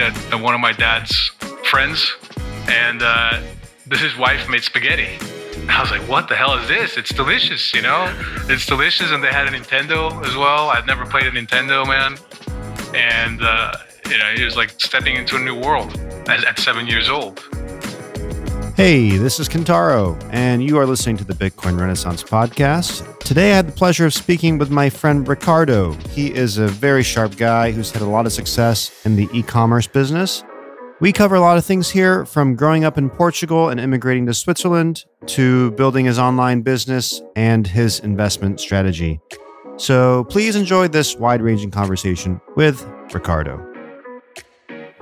at, one of my dad's friends, and uh, his wife made spaghetti. I was like, what the hell is this? It's delicious, you know? It's delicious. And they had a Nintendo as well. I'd never played a Nintendo, man. And, uh, you know, it was like stepping into a new world at, at seven years old. Hey, this is Kentaro, and you are listening to the Bitcoin Renaissance podcast. Today I had the pleasure of speaking with my friend Ricardo. He is a very sharp guy who's had a lot of success in the e commerce business. We cover a lot of things here from growing up in Portugal and immigrating to Switzerland to building his online business and his investment strategy. So please enjoy this wide ranging conversation with Ricardo.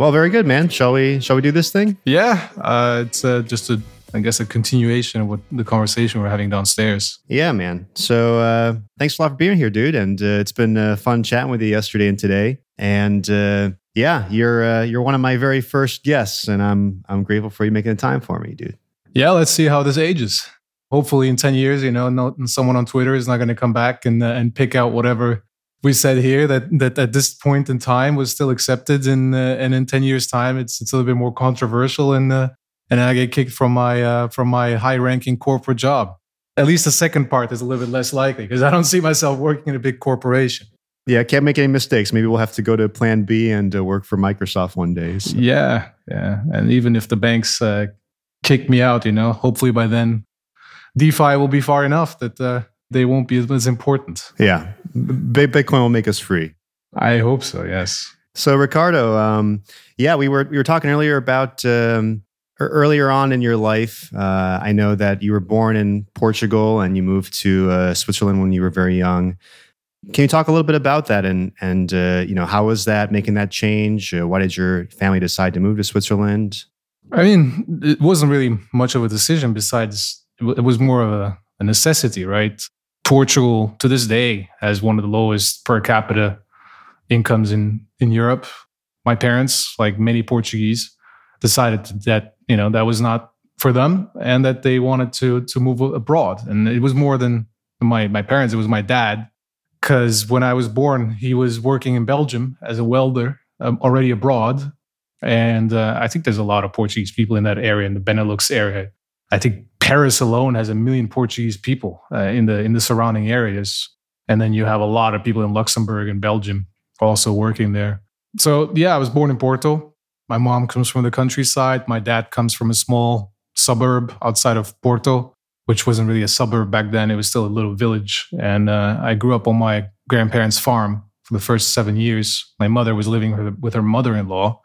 Well, very good, man. Shall we? Shall we do this thing? Yeah, uh, it's uh, just a, I guess, a continuation of what the conversation we're having downstairs. Yeah, man. So uh, thanks a lot for being here, dude. And uh, it's been uh, fun chatting with you yesterday and today. And uh, yeah, you're you're one of my very first guests, and I'm I'm grateful for you making the time for me, dude. Yeah, let's see how this ages. Hopefully, in ten years, you know, no, someone on Twitter is not going to come back and and pick out whatever we said here that that at this point in time was still accepted, and uh, and in ten years' time, it's it's a little bit more controversial, and uh, and I get kicked from my uh, from my high ranking corporate job. At least the second part is a little bit less likely because I don't see myself working in a big corporation. Yeah, I can't make any mistakes. Maybe we'll have to go to Plan B and uh, work for Microsoft one day. So. Yeah, yeah, and even if the banks uh, kick me out, you know, hopefully by then, DeFi will be far enough that uh, they won't be as important. Yeah, Bitcoin will make us free. I hope so. Yes. So Ricardo, um, yeah, we were we were talking earlier about um, earlier on in your life. Uh, I know that you were born in Portugal and you moved to uh, Switzerland when you were very young. Can you talk a little bit about that and and uh, you know how was that making that change? Uh, why did your family decide to move to Switzerland? I mean, it wasn't really much of a decision. Besides, it was more of a, a necessity, right? Portugal to this day has one of the lowest per capita incomes in in Europe. My parents, like many Portuguese, decided that you know that was not for them and that they wanted to to move abroad. And it was more than my my parents; it was my dad. Because when I was born, he was working in Belgium as a welder, um, already abroad. And uh, I think there's a lot of Portuguese people in that area, in the Benelux area. I think Paris alone has a million Portuguese people uh, in the in the surrounding areas, and then you have a lot of people in Luxembourg and Belgium also working there. So yeah, I was born in Porto. My mom comes from the countryside. My dad comes from a small suburb outside of Porto, which wasn't really a suburb back then. It was still a little village. And uh, I grew up on my grandparents' farm for the first seven years. My mother was living with her mother-in-law,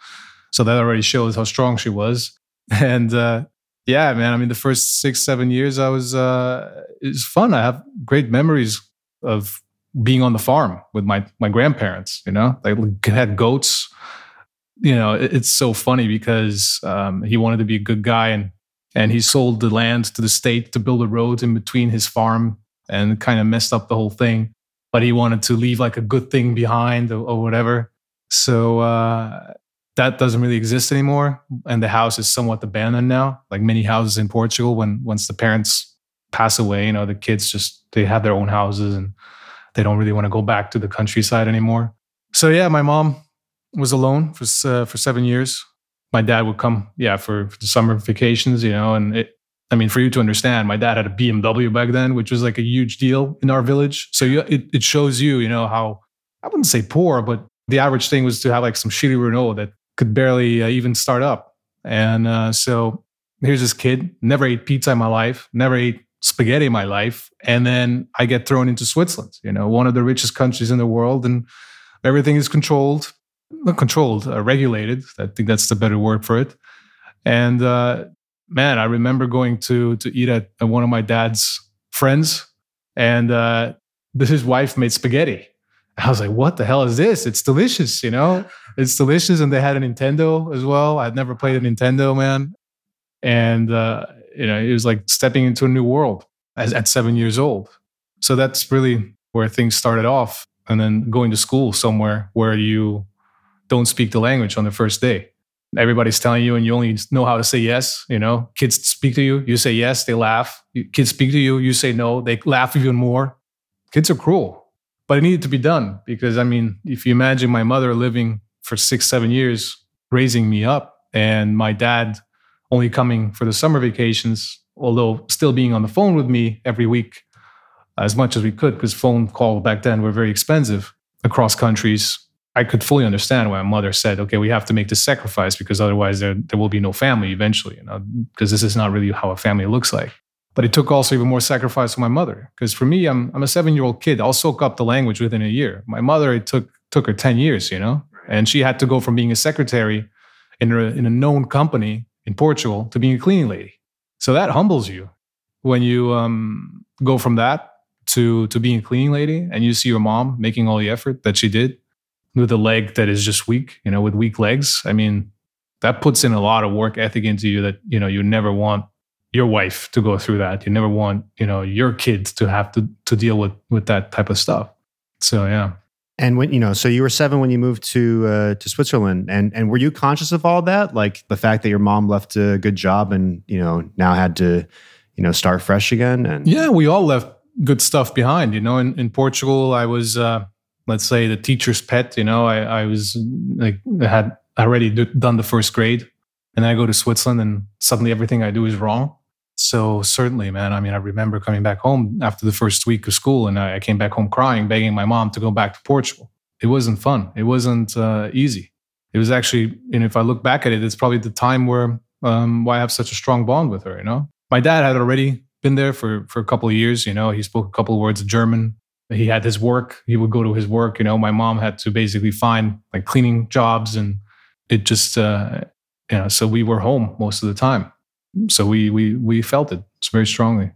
so that already shows how strong she was. And uh, yeah, man. I mean, the first six, seven years, I was, uh, it was fun. I have great memories of being on the farm with my, my grandparents, you know, they had goats. You know, it, it's so funny because um, he wanted to be a good guy and, and he sold the land to the state to build a road in between his farm and kind of messed up the whole thing. But he wanted to leave like a good thing behind or, or whatever. So uh, that doesn't really exist anymore and the house is somewhat abandoned now. Like many houses in portugal when once the parents pass away you know the kids just they have their own houses and they don't really want to go back to the countryside anymore. So yeah my mom was alone for uh, for 7 years. My dad would come yeah for, for the summer vacations you know and it I mean, for you to understand, my dad had a BMW back then, which was like a huge deal in our village. So you, it, it shows you, you know, how I wouldn't say poor, but the average thing was to have like some shitty Renault that could barely uh, even start up. And uh, so here's this kid, never ate pizza in my life, never ate spaghetti in my life. And then I get thrown into Switzerland, you know, one of the richest countries in the world. And everything is controlled, not controlled, uh, regulated. I think that's the better word for it. And uh, man, I remember going to, to eat at, at one of my dad's friends, and uh, his wife made spaghetti. I was like, what the hell is this? It's delicious, you know? It's delicious. And they had a Nintendo as well. I'd never played a Nintendo, man. And, uh, you know, it was like stepping into a new world as, at seven years old. So that's really where things started off. And then going to school somewhere where you don't speak the language on the first day. Everybody's telling you, and you only know how to say yes. You know, kids speak to you, you say yes, they laugh. Kids speak to you, you say no, they laugh even more. Kids are cruel but it needed to be done because I mean, if you imagine my mother living for six, seven years raising me up. And my dad only coming for the summer vacations, although still being on the phone with me every week as much as we could, because phone call back then were very expensive across countries. I could fully understand why my mother said, okay, we have to make this sacrifice because otherwise there, there will be no family eventually, you know, because this is not really how a family looks like. But it took also even more sacrifice for my mother. Because for me, I'm, I'm a seven year old kid. I'll soak up the language within a year. My mother, it took, took her 10 years, you know, and she had to go from being a secretary in a, in a known company in Portugal to being a cleaning lady. So that humbles you when you um, go from that to to being a cleaning lady and you see your mom making all the effort that she did with a leg that is just weak, you know, with weak legs. I mean, that puts in a lot of work ethic into you that, you know, you never want your wife to go through that. You never want, you know, your kids to have to to deal with with that type of stuff. So yeah. And when you know, so you were seven when you moved to uh, to Switzerland, and and were you conscious of all that, like the fact that your mom left a good job and you know now had to, you know, start fresh again? And yeah, we all left good stuff behind. You know, in, in Portugal, I was uh, let's say the teacher's pet. You know, I, I was like I had already do, done the first grade, and I go to Switzerland, and suddenly everything I do is wrong. So certainly, man. I mean, I remember coming back home after the first week of school, and I came back home crying, begging my mom to go back to Portugal. It wasn't fun. It wasn't uh, easy. It was actually, and if I look back at it, it's probably the time where um, why I have such a strong bond with her. You know, my dad had already been there for for a couple of years. You know, he spoke a couple of words of German. He had his work. He would go to his work. You know, my mom had to basically find like cleaning jobs, and it just, uh, you know, so we were home most of the time so we we we felt it very strongly.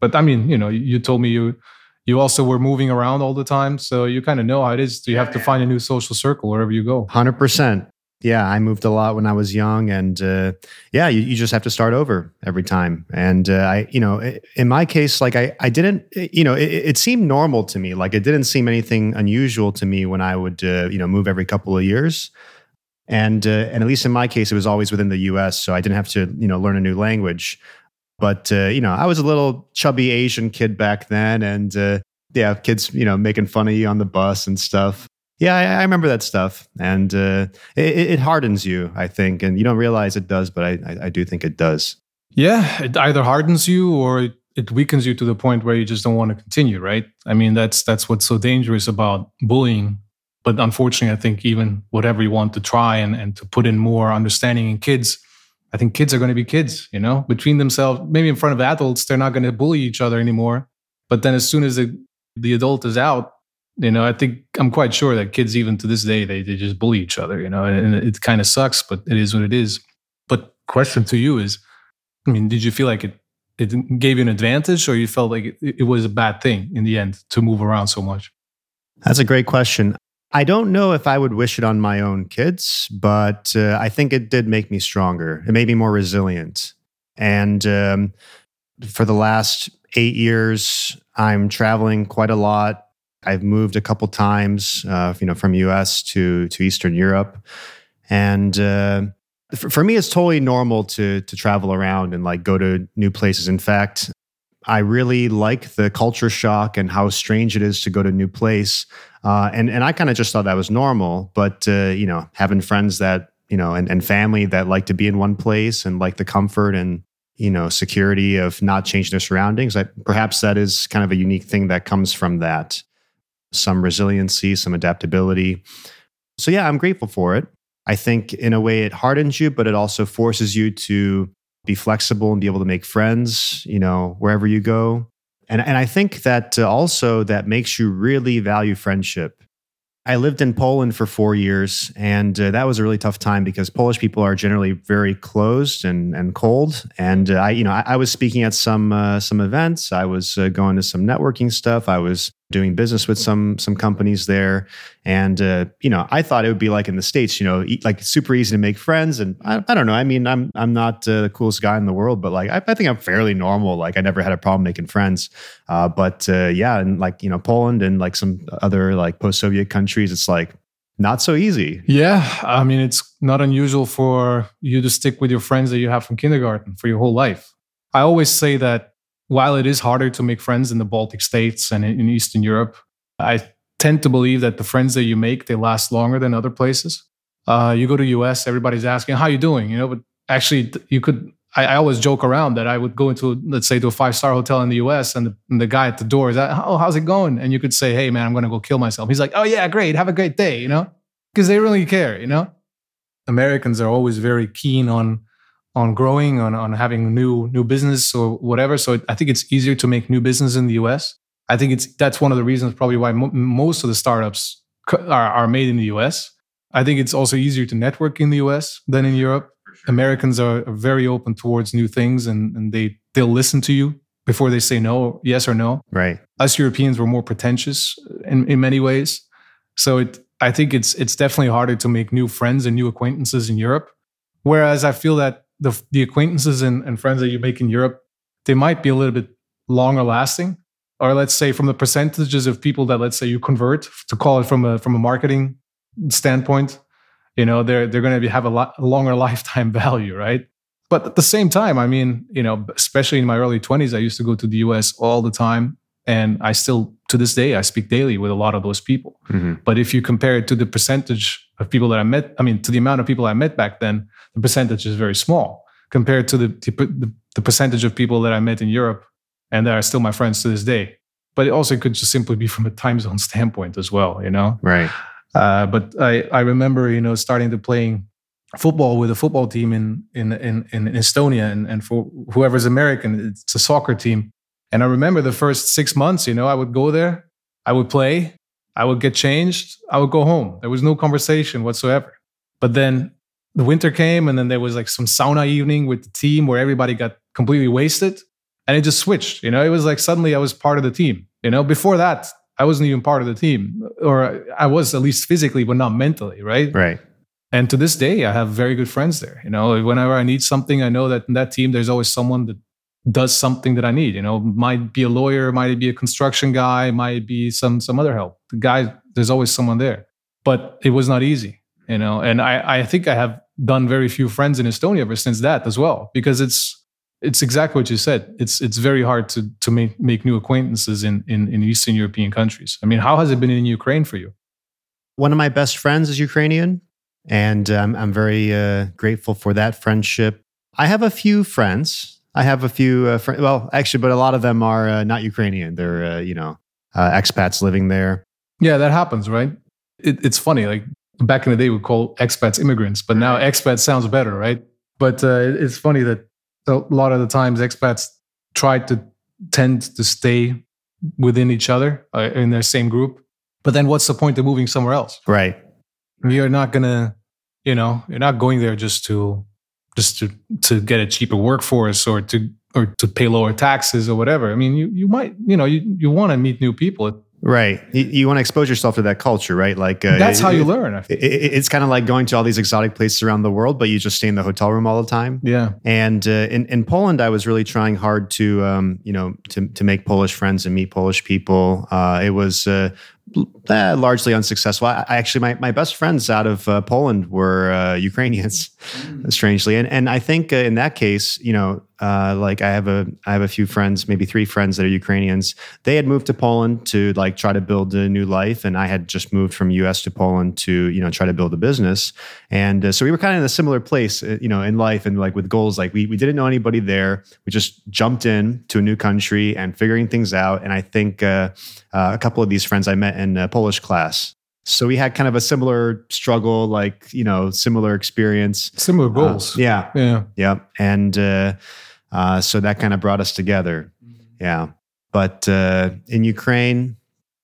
But I mean, you know, you told me you you also were moving around all the time, so you kind of know how it is. You have to find a new social circle wherever you go. Hundred percent. Yeah, I moved a lot when I was young, and uh, yeah, you, you, just have to start over every time. And uh, I, you know, in my case, like I, I didn't, you know, it, it, seemed normal to me. Like it didn't seem anything unusual to me when I would, uh, you know, move every couple of years and uh, and at least in my case, it was always within the U.S., so I didn't have to you know learn a new language. But uh, you know, I was a little chubby Asian kid back then, and uh, yeah, kids you know making fun of you on the bus and stuff. Yeah, I, I remember that stuff, and uh, it, it, hardens you, I think, and you don't realize it does, but I, I, I do think it does. Yeah, it either hardens you or it weakens you to the point where you just don't want to continue, right? I mean, that's that's what's so dangerous about bullying but unfortunately, I think even whatever you want to try and, and to put in more understanding in kids, I think kids are going to be kids, you know, between themselves, maybe in front of adults, they're not going to bully each other anymore. But then as soon as the, the adult is out, you know, I think I'm quite sure that kids, even to this day, they, they just bully each other, you know, and it, kind of sucks, but it is what it is. But question to you is, I mean, did you feel like it, it gave you an advantage or you felt like it, it was a bad thing in the end to move around so much? That's a great question. I don't know if I would wish it on my own kids, but uh, I think it did make me stronger. It made me more resilient. And um, for the last eight years, I'm traveling quite a lot. I've moved a couple times, uh, you know, from U.S. to to Eastern Europe, and uh, for, me, it's totally normal to to travel around and like go to new places. In fact, I really like the culture shock and how strange it is to go to a new place. Uh, and and I kind of just thought that was normal. But uh, you know, having friends that you know and, and family that like to be in one place and like the comfort and you know security of not changing their surroundings, I, perhaps that is kind of a unique thing that comes from that. Some resiliency, some adaptability. So yeah, I'm grateful for it. I think in a way it hardens you, but it also forces you to be flexible and be able to make friends, you know, wherever you go. And, and I think that uh, also that makes you really value friendship. I lived in Poland for four years, and uh, that was a really tough time because Polish people are generally very closed and, and cold. And uh, I, you know, I, I, was speaking at some uh, some events. I was uh, going to some networking stuff. I was doing business with some some companies there. And uh, you know i thought it would be like in the states you know like super easy to make friends. And i, I don't know. I mean i'm i'm not uh, the coolest guy in the world but like I, I, think i'm fairly normal. Like i never had a problem making friends. Uh, but uh, yeah and like you know poland and like some other like post-soviet countries it's like not so easy. Yeah. I mean it's not unusual for you to stick with your friends that you have from kindergarten for your whole life. I always say that while it is harder to make friends in the Baltic states and in Eastern Europe, I tend to believe that the friends that you make they last longer than other places. Uh, you go to US, everybody's asking, how you doing? You know, but actually you could, I, I, always joke around that I would go into, let's say to a five-star hotel in the US and the, and the guy at the door is, oh, how's it going? And you could say, hey man, I'm going to go kill myself. He's like, oh yeah, great. Have a great day. You know, because they really care, you know? Americans are always very keen on, on growing, on, on having new, new business or whatever. So I think it's easier to make new business in the US. I think it's, that's one of the reasons probably why mo- most of the startups are, are made in the US I think it's also easier to network in the US than in Europe. Sure. Americans are very open towards new things and, and they they'll listen to you before they say no, yes or no. Right. Us Europeans were more pretentious in, in many ways. So it I think it's it's definitely harder to make new friends and new acquaintances in Europe. Whereas I feel that the the acquaintances and, and friends that you make in Europe, they might be a little bit longer lasting. Or let's say from the percentages of people that let's say you convert to call it from a from a marketing standpoint, you know, they're they're going to have a lot longer lifetime value, right? But at the same time, I mean, you know, especially in my early 20s, I used to go to the US all the time. And I still, to this day, I speak daily with a lot of those people. Mm-hmm. But if you compare it to the percentage of people that I met, I mean, to the amount of people I met back then, the percentage is very small compared to the, the, the percentage of people that I met in Europe and that are still my friends to this day. But it also could just simply be from a time zone standpoint as well, you know? Right. Uh, but I, I remember, you know, starting to playing football with a football team in in in, in Estonia, and, and for whoever's American, it's a soccer team. And I remember the first six months, you know, I would go there, I would play, I would get changed, I would go home. There was no conversation whatsoever. But then the winter came, and then there was like some sauna evening with the team where everybody got completely wasted, and it just switched. You know, it was like suddenly I was part of the team. You know, before that, I wasn't even part of the team, or I was at least physically, but not mentally, right? Right. And to this day, I have very good friends there. You know, whenever I need something, I know that in that team, there's always someone that does something that I need. You know, might be a lawyer, might be a construction guy, might be some some other help. The guy, there's always someone there. But it was not easy, you know. And I I think I have done very few friends in Estonia ever since that as well, because it's it's exactly what you said. It's it's very hard to to make make new acquaintances in, in in Eastern European countries. I mean, how has it been in Ukraine for you? One of my best friends is Ukrainian, and um, I'm very uh, grateful for that friendship. I have a few friends. I have a few uh, friends. Well, actually, but a lot of them are uh, not Ukrainian. They're uh, you know uh, expats living there. Yeah, that happens, right? It, it's funny. Like back in the day, we call expats immigrants, but now expat sounds better, right? But uh, it's funny that a lot of the times expats try to tend to stay within each other uh, in their same group. But then what's the point of moving somewhere else? Right. You're not gonna, you know, you're not going there just to just to to get a cheaper workforce or to or to pay lower taxes or whatever. I mean, you you might, you know, you you want to meet new people. Right. You, you, want to expose yourself to that culture, right? Like uh, that's how you learn. It, it, it's kind of like going to all these exotic places around the world, but you just stay in the hotel room all the time. Yeah. And uh, in in Poland, I was really trying hard to um, you know to to make Polish friends and meet Polish people. Uh, it was uh, eh, largely unsuccessful. I, I, actually, my, my best friends out of uh, Poland were uh, Ukrainians, mm. strangely, and and I think uh, in that case, you know, uh, like I have a I have a few friends, maybe three friends that are Ukrainians. They had moved to Poland to like try to build a new life, and I had just moved from U.S. to Poland to you know try to build a business, and uh, so we were kind of in a similar place, uh, you know, in life and like with goals. Like we we didn't know anybody there. We just jumped in to a new country and figuring things out. And I think a couple of these friends I met in uh, Polish class. So we had kind of a similar struggle, like you know, similar experience, similar uh, goals. Uh, yeah, yeah, yeah, and uh, uh, so that kind of brought us together. Yeah, but uh, in Ukraine,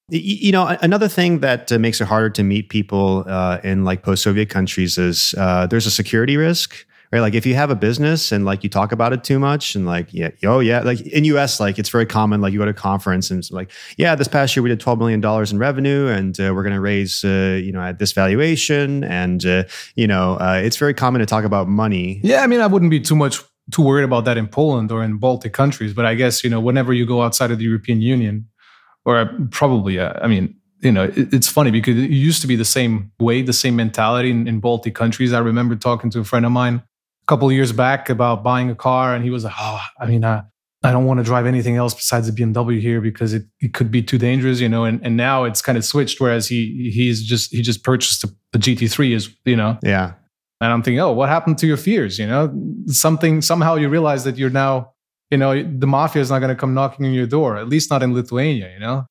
you know, another thing that uh, makes it harder to meet people in like post-Soviet countries is there's a security risk right? Like if you have a business and like you talk about it too much and like, yeah, oh yeah, like in US, like it's very common, like you go to a conference and it's like, yeah, this past year we did $12 million in revenue and uh, we're going to raise, uh, you know, at this valuation. And, uh, you know, uh, it's very common to talk about money. Yeah. I mean, I wouldn't be too much too worried about that in Poland or in Baltic countries, but I guess, you know, whenever you go outside of the European Union or probably, uh, I mean, you know, it, it's funny because it used to be the same way, the same mentality in, in Baltic countries. I remember talking to a friend of mine a couple years back about buying a car, and he was like, "Oh, I mean, uh, I don't want to drive anything else besides a BMW here because it, it could be too dangerous, you know." And and now it's kind of switched, whereas he he's just he just purchased a, the GT3 is, you know. Yeah. And I'm thinking, oh, what happened to your fears? You know, something somehow you realize that you're now, you know, the mafia is not going to come knocking on your door. At least not in Lithuania. You know,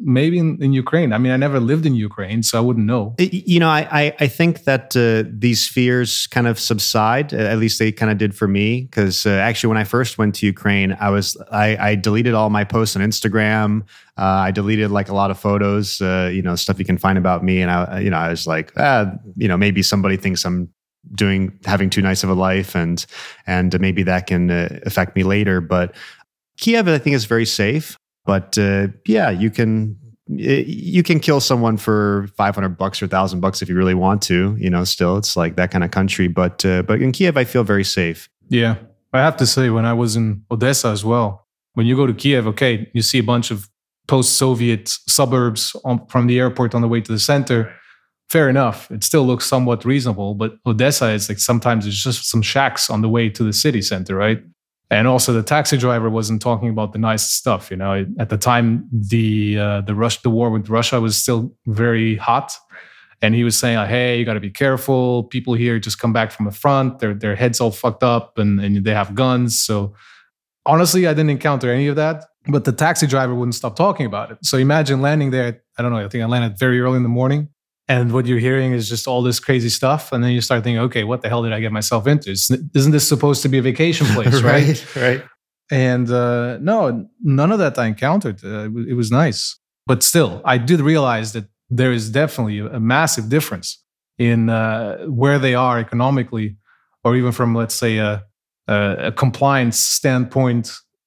maybe in, in, Ukraine. I mean, I never lived in Ukraine, so I wouldn't know. You know, I I, think that uh, these fears kind of subside. At least they kind of did for me, because uh, actually, when I first went to Ukraine, I was I, I deleted all my posts on Instagram. Uh, I deleted like a lot of photos, uh, you know, stuff you can find about me, and I you know I was like, ah, you know, maybe somebody thinks I'm doing having too nice of a life, and and maybe that can uh, affect me later, but. Kiev, I think, is very safe. But uh, yeah, you can you can kill someone for 500 bucks or 1000 bucks if you really want to you know still it's like that kind of country but uh, but in kiev i feel very safe yeah i have to say when i was in odessa as well when you go to kiev okay you see a bunch of post-soviet suburbs on, from the airport on the way to the center fair enough it still looks somewhat reasonable but odessa is like sometimes it's just some shacks on the way to the city center right? And also the taxi driver wasn't talking about the nice stuff you know? At the time the uh, the rush the war with russia was still very hot and he was saying like, hey you got to be careful. People here just come back from the front. Their their heads all fucked up and, and they have guns. So honestly i didn't encounter any of that but the taxi driver wouldn't stop talking about it. So imagine landing there i don't know i think i landed very early in the morning and what you're hearing is just all this crazy stuff and then you start thinking okay what the hell did i get myself into? Isn't this supposed to be a vacation place right? Right and uh, no none of that i encountered. Uh, it was nice. But still i did realize that there is definitely a massive difference in uh, where they are economically or even from let's say a, a compliance standpoint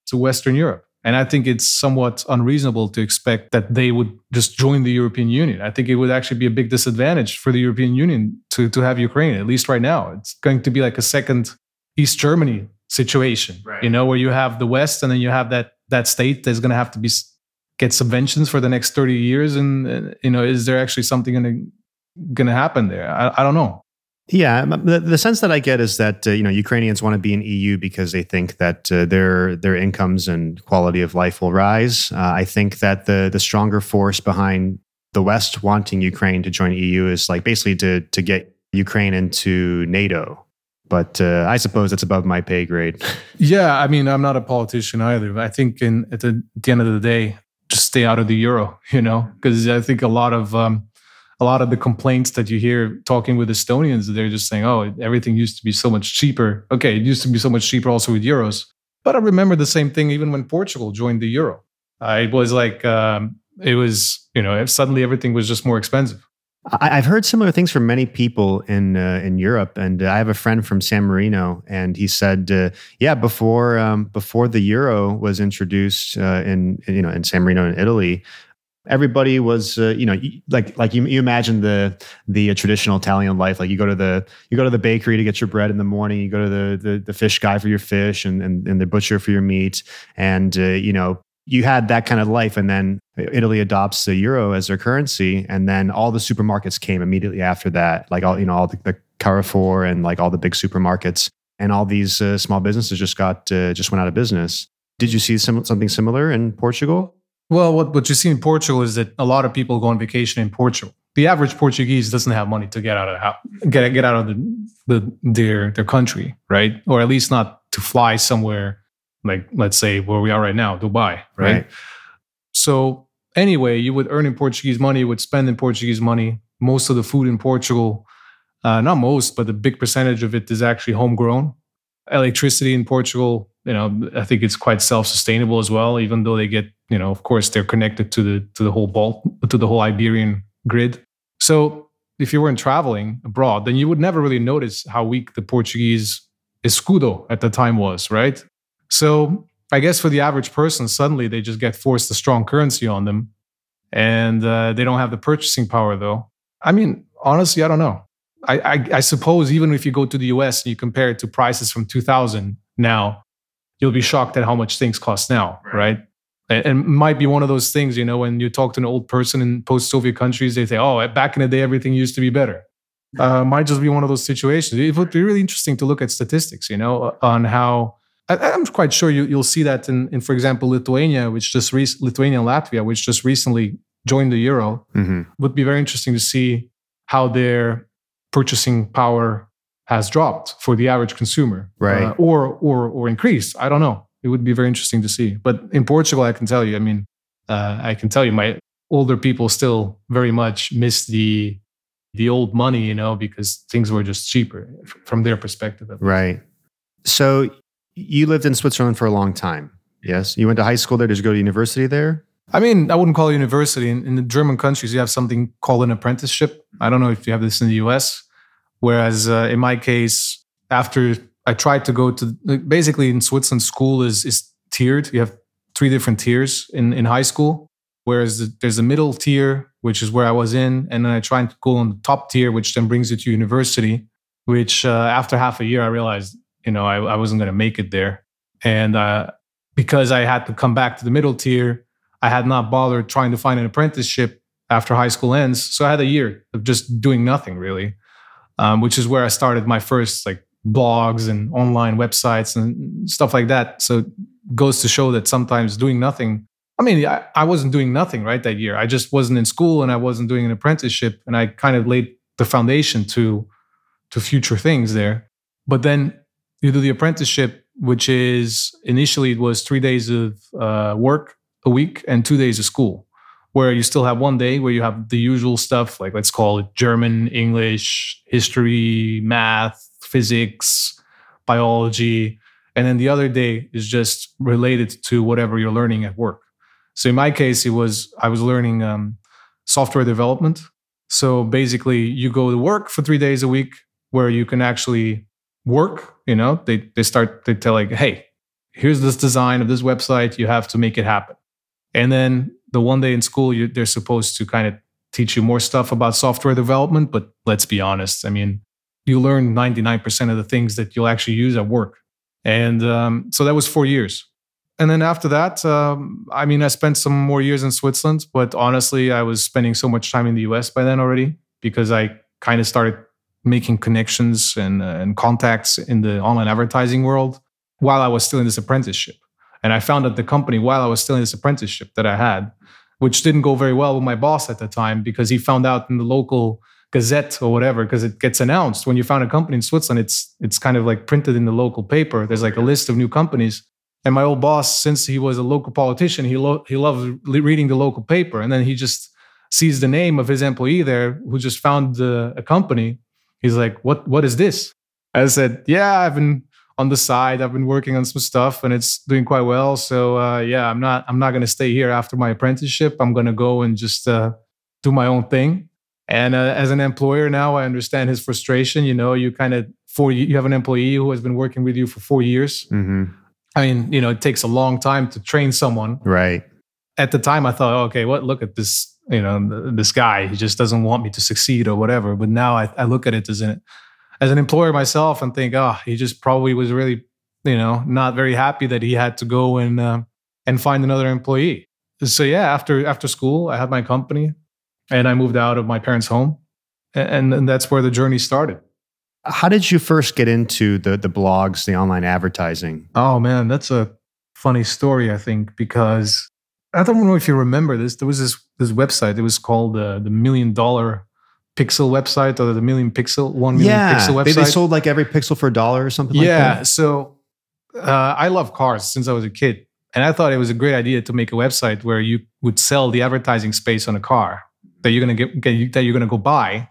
to western europe and I think it's somewhat unreasonable to expect that they would just join the European Union. I think it would actually be a big disadvantage for the European Union to, to have Ukraine, at least right now. It's going to be like a second East Germany situation, right. you know, where you have the West and then you have that that state that's going to have to be get subventions for the next 30 years. And, uh, you know, is there actually something going to going to happen there? I, I don't know. Yeah, the, the sense that I get is that uh, you know Ukrainians want to be in EU because they think that uh, their their incomes and quality of life will rise. Uh, I think that the the stronger force behind the West wanting Ukraine to join EU is like basically to to get Ukraine into NATO. But uh, I suppose it's above my pay grade. yeah, I mean, I'm not a politician either. I think in, at, the, at the end of the day, just stay out of the euro. You know, because I think a lot of um, a lot of the complaints that you hear talking with Estonians, they're just saying, oh, everything used to be so much cheaper. Okay, it used to be so much cheaper also with euros. But I remember the same thing even when Portugal joined the euro. Uh, it was like, um, it was, you know, suddenly everything was just more expensive. I've heard similar things from many people in uh, in Europe, and uh, I have a friend from San Marino, and he said, uh, "Yeah, before um, before the euro was introduced uh, in, in, you know in San Marino in Italy, everybody was uh, you know like like you, you imagine the the uh, traditional italian life. Like you go to the you go to the bakery to get your bread in the morning. You go to the the, the fish guy for your fish and, and, and the butcher for your meat. And uh, you know you had that kind of life. And then italy adopts the euro as their currency. And then all the supermarkets came immediately after that. Like all you know all the, the carrefour and like all the big supermarkets. And all these uh, small businesses just got uh, just went out of business. Did you see some, something similar in portugal well, what, what you see in Portugal is that a lot of people go on vacation in Portugal. The average Portuguese doesn't have money to get out of the house, get get out of the, the their their country, right? Or at least not to fly somewhere like let's say where we are right now, Dubai, right? right. So anyway, you would earn in Portuguese money, you would spend in Portuguese money. Most of the food in Portugal, uh, not most, but a big percentage of it is actually homegrown. Electricity in Portugal, you know, I think it's quite self-sustainable as well, even though they get you know, of course, they're connected to the to the whole Balt to the whole Iberian grid. So if you weren't traveling abroad, then you would never really notice how weak the Portuguese escudo at the time was, right? So I guess for the average person, suddenly they just get forced a strong currency on them, and uh, they don't have the purchasing power. Though, I mean, honestly, I don't know. I, I, I suppose even if you go to the US and you compare it to prices from 2000 now, you'll be shocked at how much things cost now, right? right? And might be one of those things you know when you talk to an old person in post-soviet countries they say oh back in the day everything used to be better uh, might just be one of those situations it would be really interesting to look at statistics you know on how I, am quite sure you, will see that in, in, for example lithuania which just re- lithuania and latvia which just recently joined the euro mm-hmm. would be very interesting to see how their purchasing power has dropped for the average consumer, right? Uh, or or or increased. I don't know. It would be very interesting to see. But in Portugal, I can tell you. I mean, uh, I can tell you, my older people still very much miss the the old money, you know, because things were just cheaper from their perspective. Right. So you lived in Switzerland for a long time. Yes. You went to high school there. Did you go to university there? I mean, I wouldn't call it university. In, in the German countries, you have something called an apprenticeship. I don't know if you have this in the US. Whereas uh, in my case, after I tried to go to basically in Switzerland, school is is tiered. You have three different tiers in in high school. Whereas the, there's a middle tier, which is where I was in, and then I tried to go on the top tier, which then brings you to university. Which uh, after half a year, I realized you know I, I wasn't going to make it there, and uh, because I had to come back to the middle tier, I had not bothered trying to find an apprenticeship after high school ends. So I had a year of just doing nothing really um, which is where I started my first like blogs and online websites and stuff like that. So goes to show that sometimes doing nothing. I mean, I, I wasn't doing nothing right that year. I just wasn't in school and I wasn't doing an apprenticeship, and I kind of laid the foundation to to future things there. But then you do the apprenticeship, which is initially it was three days of uh, work a week and two days of school where you still have one day where you have the usual stuff, like let's call it German, English, history, math, physics, biology. And then the other day is just related to whatever you're learning at work. So in my case, it was I was learning um, software development. So basically, you go to work for three days a week where you can actually work. You know, they they start they tell like, hey, here's this design of this website. You have to make it happen. And then the one day in school, you, they're supposed to kind of teach you more stuff about software development. But let's be honest, I mean, you learn 99% of the things that you'll actually use at work. And um, so that was four years. And then after that, um, I mean, I spent some more years in Switzerland, but honestly, I was spending so much time in the US by then already because I kind of started making connections and, uh, and contacts in the online advertising world while I was still in this apprenticeship. And I found that the company, while I was still in this apprenticeship that I had, which didn't go very well with my boss at the time because he found out in the local gazette or whatever because it gets announced when you found a company in Switzerland it's it's kind of like printed in the local paper there's like a list of new companies and my old boss since he was a local politician he lo- he loved reading the local paper and then he just sees the name of his employee there who just found a company he's like what what is this I said yeah I've been on the side. I've been working on some stuff and it's doing quite well. So uh, yeah, I'm not I'm not going to stay here after my apprenticeship. I'm going to go and just uh, do my own thing. And uh, as an employer now, I understand his frustration. You know, you kind of for you have an employee who has been working with you for four years. Mm-hmm. I mean, you know, it takes a long time to train someone. Right. At the time, I thought, oh, okay, what? Look at this. You know, this guy. He just doesn't want me to succeed or whatever. But now I, I look at it as an as an employer myself and think, oh, he just probably was really, you know, not very happy that he had to go and uh, and find another employee. So yeah, after after school, I had my company, and I moved out of my parents' home, and, and that's where the journey started. How did you first get into the the blogs, the online advertising? Oh man, that's a funny story. I think because I don't know if you remember this. There was this this website. It was called uh, the Million Dollar pixel website or the million pixel one million yeah, pixel website. They, they sold like every pixel for a dollar or something like that. yeah, like so uh, I love cars since I was a kid. And I thought it was a great idea to make a website where you would sell the advertising space on a car that you're gonna get, get that you're gonna go buy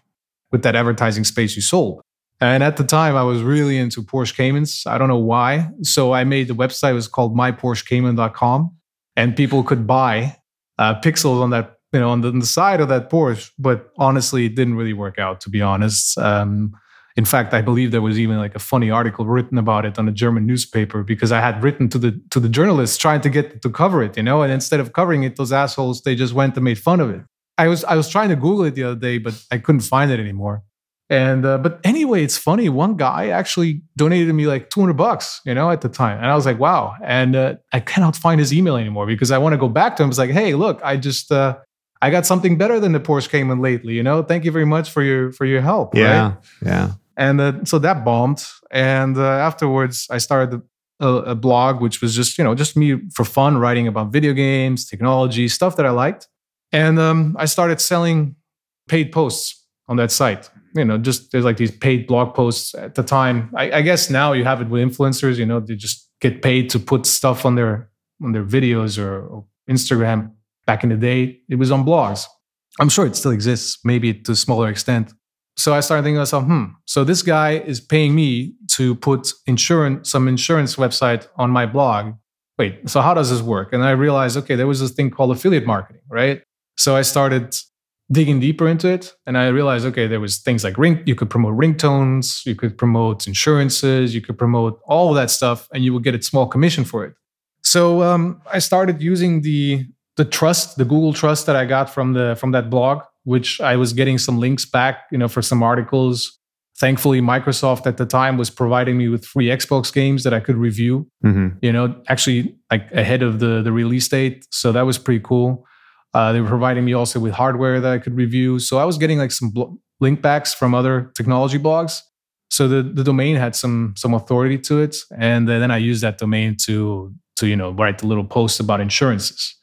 with that advertising space you sold. And at the time, I was really into Porsche Caymans. I don't know why. So I made the website. It was called myporschecayman.com, and people could buy uh, pixels on that you know, on the, on the, side of that Porsche. But honestly, it didn't really work out, to be honest. Um, in fact, I believe there was even like a funny article written about it on a German newspaper because I had written to the to the journalists trying to get to cover it, you know, and instead of covering it, those assholes they just went and made fun of it. I was I was trying to Google it the other day, but I couldn't find it anymore. And uh, but anyway, it's funny. One guy actually donated me like 200 bucks, you know, at the time, and I was like, wow. And uh, I cannot find his email anymore because I want to go back to him. It's like, hey, look, I just uh, I got something better than the Porsche Cayman lately. You know, thank you very much for your for your help. Yeah, right? yeah. And uh, so that bombed. And uh, afterwards, I started a, a, blog, which was just you know just me for fun, writing about video games, technology, stuff that I liked. And um, I started selling paid posts on that site. You know, just there's like these paid blog posts at the time. I, I guess now you have it with influencers. You know, they just get paid to put stuff on their on their videos or, or Instagram. Back in the day, it was on blogs. I'm sure it still exists, maybe to a smaller extent. So I started thinking to myself, hmm, so this guy is paying me to put insurance, some insurance website on my blog. Wait, so how does this work? And I realized, okay, there was this thing called affiliate marketing, right? So I started digging deeper into it and I realized, okay, there was things like ring, you could promote ringtones, you could promote insurances, you could promote all of that stuff and you would get a small commission for it. So um, I started using the the trust, the Google trust that I got from the from that blog, which I was getting some links back, you know, for some articles. Thankfully, Microsoft at the time was providing me with free Xbox games that I could review. Mm-hmm. You know, actually like ahead of the the release date, so that was pretty cool. Uh, they were providing me also with hardware that I could review. So I was getting like some bl- link backs from other technology blogs. So the, the domain had some some authority to it, and then I used that domain to to you know write the little posts about insurances.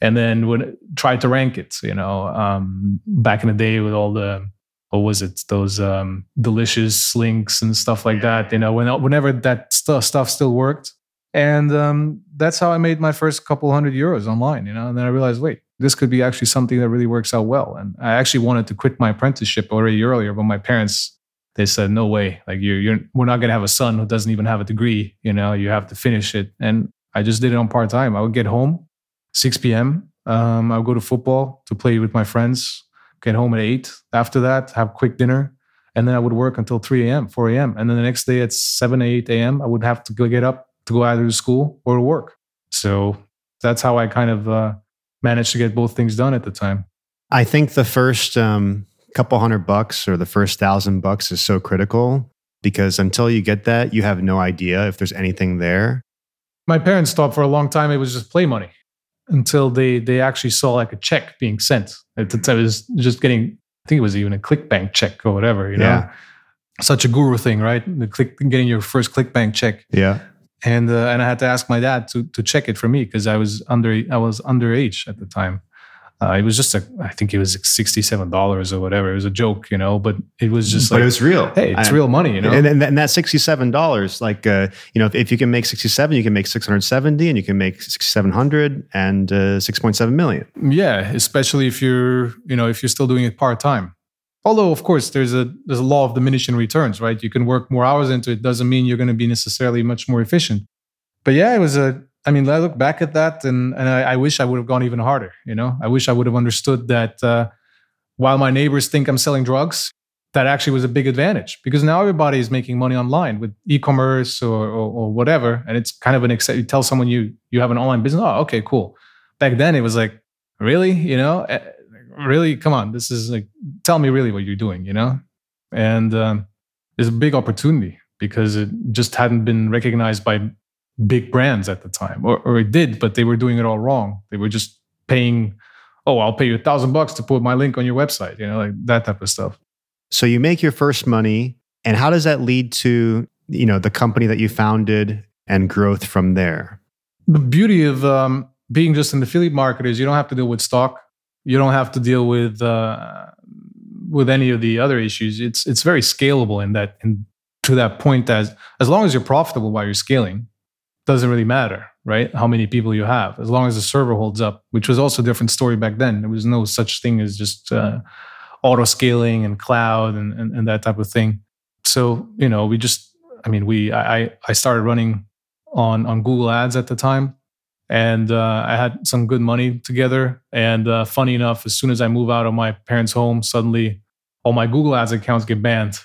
And then when tried to rank it you know um, back in the day with all the what was it? Those um, delicious links and stuff like that you know when, whenever that stuff, stuff still worked. And um, that's how i made my first couple hundred euros online you know? And then i realized wait this could be actually something that really works out well and i actually wanted to quit my apprenticeship already earlier but my parents they said no way like you're, you're we're not going to have a son who doesn't even have a degree you know you have to finish it and i just did it on part-time i would get home 6 p.m. Um, I would go to football to play with my friends, get home at 8. After that, have quick dinner. And then I would work until 3 a.m., 4 a.m. And then the next day at 7, 8 a.m., I would have to go get up to go either to school or to work. So that's how I kind of uh, managed to get both things done at the time. I think the first um, couple hundred bucks or the first thousand bucks is so critical because until you get that, you have no idea if there's anything there. My parents thought for a long time it was just play money until they they actually saw like a check being sent. It, it was just getting, I think it was even a ClickBank check or whatever. You know, yeah. such a guru thing, right? The click getting your first ClickBank check. Yeah. And uh, and I had to ask my dad to to check it for me because I was under I was underage at the time. Uh, it was just a, I think it was like sixty-seven dollars or whatever. It was a joke, you know, but it was just but like it was real. Hey, it's I, real money, you know. And, and, and that sixty-seven dollars, like uh, you know, if, if, you can make sixty-seven, you can make six hundred seventy, and you can make sixty-seven hundred and uh, six point seven million. Yeah, especially if you're, you know, if you're still doing it part time. Although, of course, there's a there's a law of diminishing returns, right? You can work more hours into it. Doesn't mean you're going to be necessarily much more efficient. But yeah, it was a I mean, I look back at that and, and I, I wish I would have gone even harder. You know, I wish I would have understood that uh, while my neighbors think I'm selling drugs, that actually was a big advantage because now everybody is making money online with e-commerce or, or, or whatever, and it's kind of an you tell someone you you have an online business. Oh, okay, cool. Back then, it was like, really, you know, really, come on, this is like, tell me really what you're doing, you know, and um, there's a big opportunity because it just hadn't been recognized by big brands at the time, or, or it did, but they were doing it all wrong. They were just paying, oh, I'll pay you a thousand bucks to put my link on your website, you know, like that type of stuff. So you make your first money, and how does that lead to you know the company that you founded and growth from there? The beauty of um, being just an affiliate marketer is you don't have to deal with stock. You don't have to deal with uh, with any of the other issues. It's it's very scalable in that in to that point as as long as you're profitable while you're scaling doesn't really matter, right? How many people you have, as long as the server holds up, which was also a different story back then. There was no such thing as just uh, auto scaling and cloud and, and, and that type of thing. So you know, we just, I mean, we I I started running on on Google Ads at the time, and uh, I had some good money together. And uh, funny enough, as soon as I move out of my parents' home, suddenly all my Google Ads accounts get banned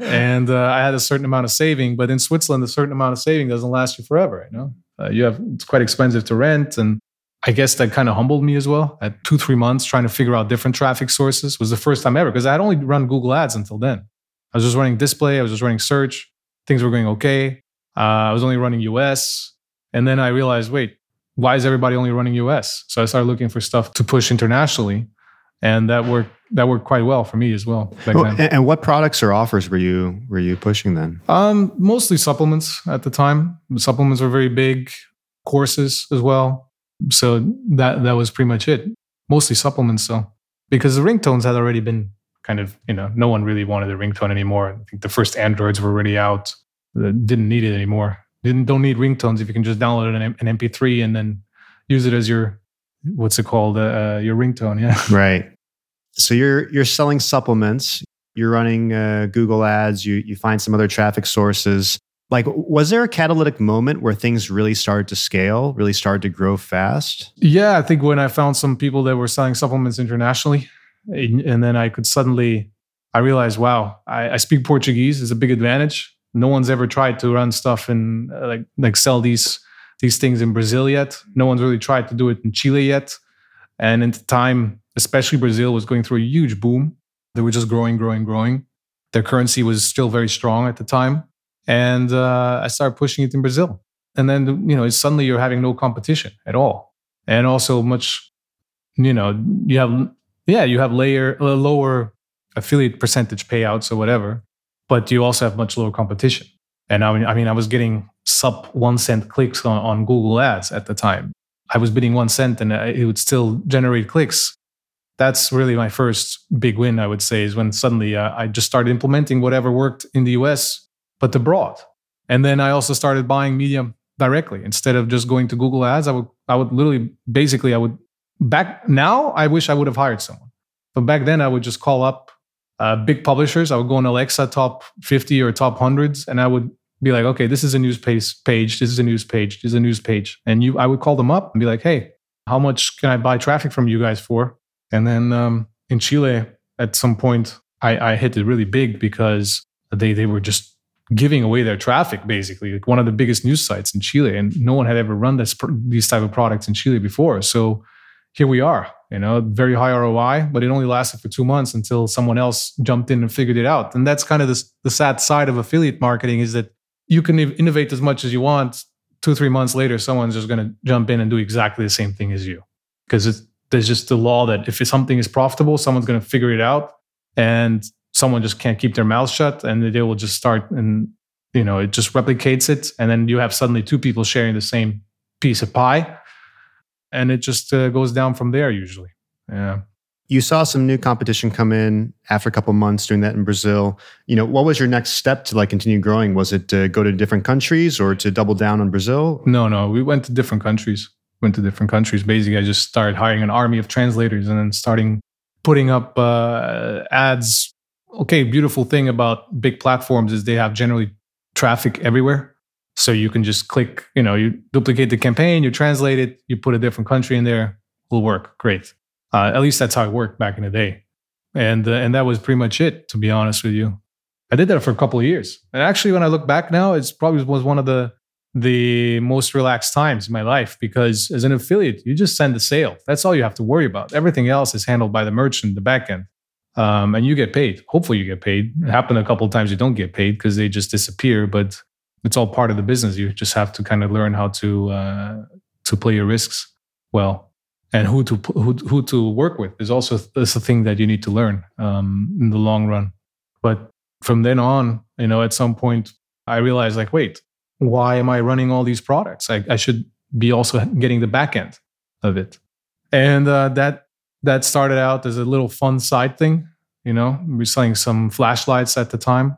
and uh, I had a certain amount of saving. But in Switzerland, a certain amount of saving doesn't last you forever. You know, uh, you have it's quite expensive to rent, and I guess that kind of humbled me as well. At two three months trying to figure out different traffic sources was the first time ever because I had only run Google Ads until then. I was just running display, I was just running search. Things were going okay. Uh, I was only running US, and then I realized, wait, why is everybody only running US? So I started looking for stuff to push internationally, and that worked that worked quite well for me as well. and what products or offers were you were you pushing then? Um, mostly supplements at the time. supplements were very big. Courses as well. So that that was pretty much it. Mostly supplements though, because the ringtones had already been kind of, you know, no one really wanted a ringtone anymore. I think the first Androids were already out. Didn't need it anymore. Didn't don't need ringtones if you can just download an, an MP3 and then use it as your what's it called uh, your ringtone. Yeah, right. So you're you're selling supplements. You're running uh, Google ads. You you find some other traffic sources. Like, was there a catalytic moment where things really started to scale, really started to grow fast? Yeah, I think when I found some people that were selling supplements internationally, and then I could suddenly, I realized, wow, I, I speak Portuguese is a big advantage. No one's ever tried to run stuff and uh, like like sell these these things in Brazil yet. No one's really tried to do it in Chile yet. And at the time, especially Brazil was going through a huge boom. They were just growing, growing, growing. Their currency was still very strong at the time and uh, I started pushing it in Brazil. And then you know suddenly you're having no competition at all, and also much, you know, you have yeah you have layer uh, lower affiliate percentage payouts or whatever, but you also have much lower competition. And I mean, I mean, I was getting sub one cent clicks on, on Google Ads at the time. I was bidding one cent, and it would still generate clicks. That's really my first big win, I would say, is when suddenly uh, I just started implementing whatever worked in the US but abroad. And then I also started buying media directly instead of just going to Google Ads. I would I would literally basically I would back now I wish I would have hired someone, but back then I would just call up uh, big publishers. I would go on Alexa top fifty or top hundreds, and I would be like, okay, this is a news page. Page. This is a news page. This is a news page. And you, I would call them up and be like, hey, how much can I buy traffic from you guys for? And then um, in Chile, at some point, I, I hit it really big because they they were just giving away their traffic basically like one of the biggest news sites in chile and no one had ever run this these type of products in chile before so here we are you know very high roi but it only lasted for two months until someone else jumped in and figured it out. And that's kind of the, the sad side of affiliate marketing is that you can innovate as much as you want. Two three months later someone's just going to jump in and do exactly the same thing as you. Because there's just the law that if something is profitable someone's going to figure it out and someone just can't keep their mouth shut and they will just start and you know it just replicates it. And then you have suddenly two people sharing the same piece of pie and it just uh, goes down from there usually. Yeah. You saw some new competition come in after a couple months doing that in brazil. You know what was your next step to like continue growing? Was it to go to different countries or to double down on brazil? No no we went to different countries. Went to different countries. Basically i just started hiring an army of translators and then starting putting up uh, ads. Okay, beautiful thing about big platforms is they have generally traffic everywhere. So you can just click, you know, you duplicate the campaign, you translate it, you put a different country in there, will work. Great. Uh, at least that's how it worked back in the day. And uh, and that was pretty much it, to be honest with you. I did that for a couple of years. And actually, when I look back now, it's probably was one of the the most relaxed times in my life because as an affiliate, you just send the sale. That's all you have to worry about. Everything else is handled by the merchant, the backend um, and you get paid. Hopefully, you get paid. It happened a couple of times you don't get paid because they just disappear, but it's all part of the business. You just have to kind of learn how to uh, to play your risks well, and who to who who to work with is also is a thing that you need to learn um, in the long run. But from then on, you know, at some point, I realized like, wait, why am I running all these products? I, I should be also getting the back end of it, and uh, that that started out as a little fun side thing. You know, we were selling some flashlights at the time,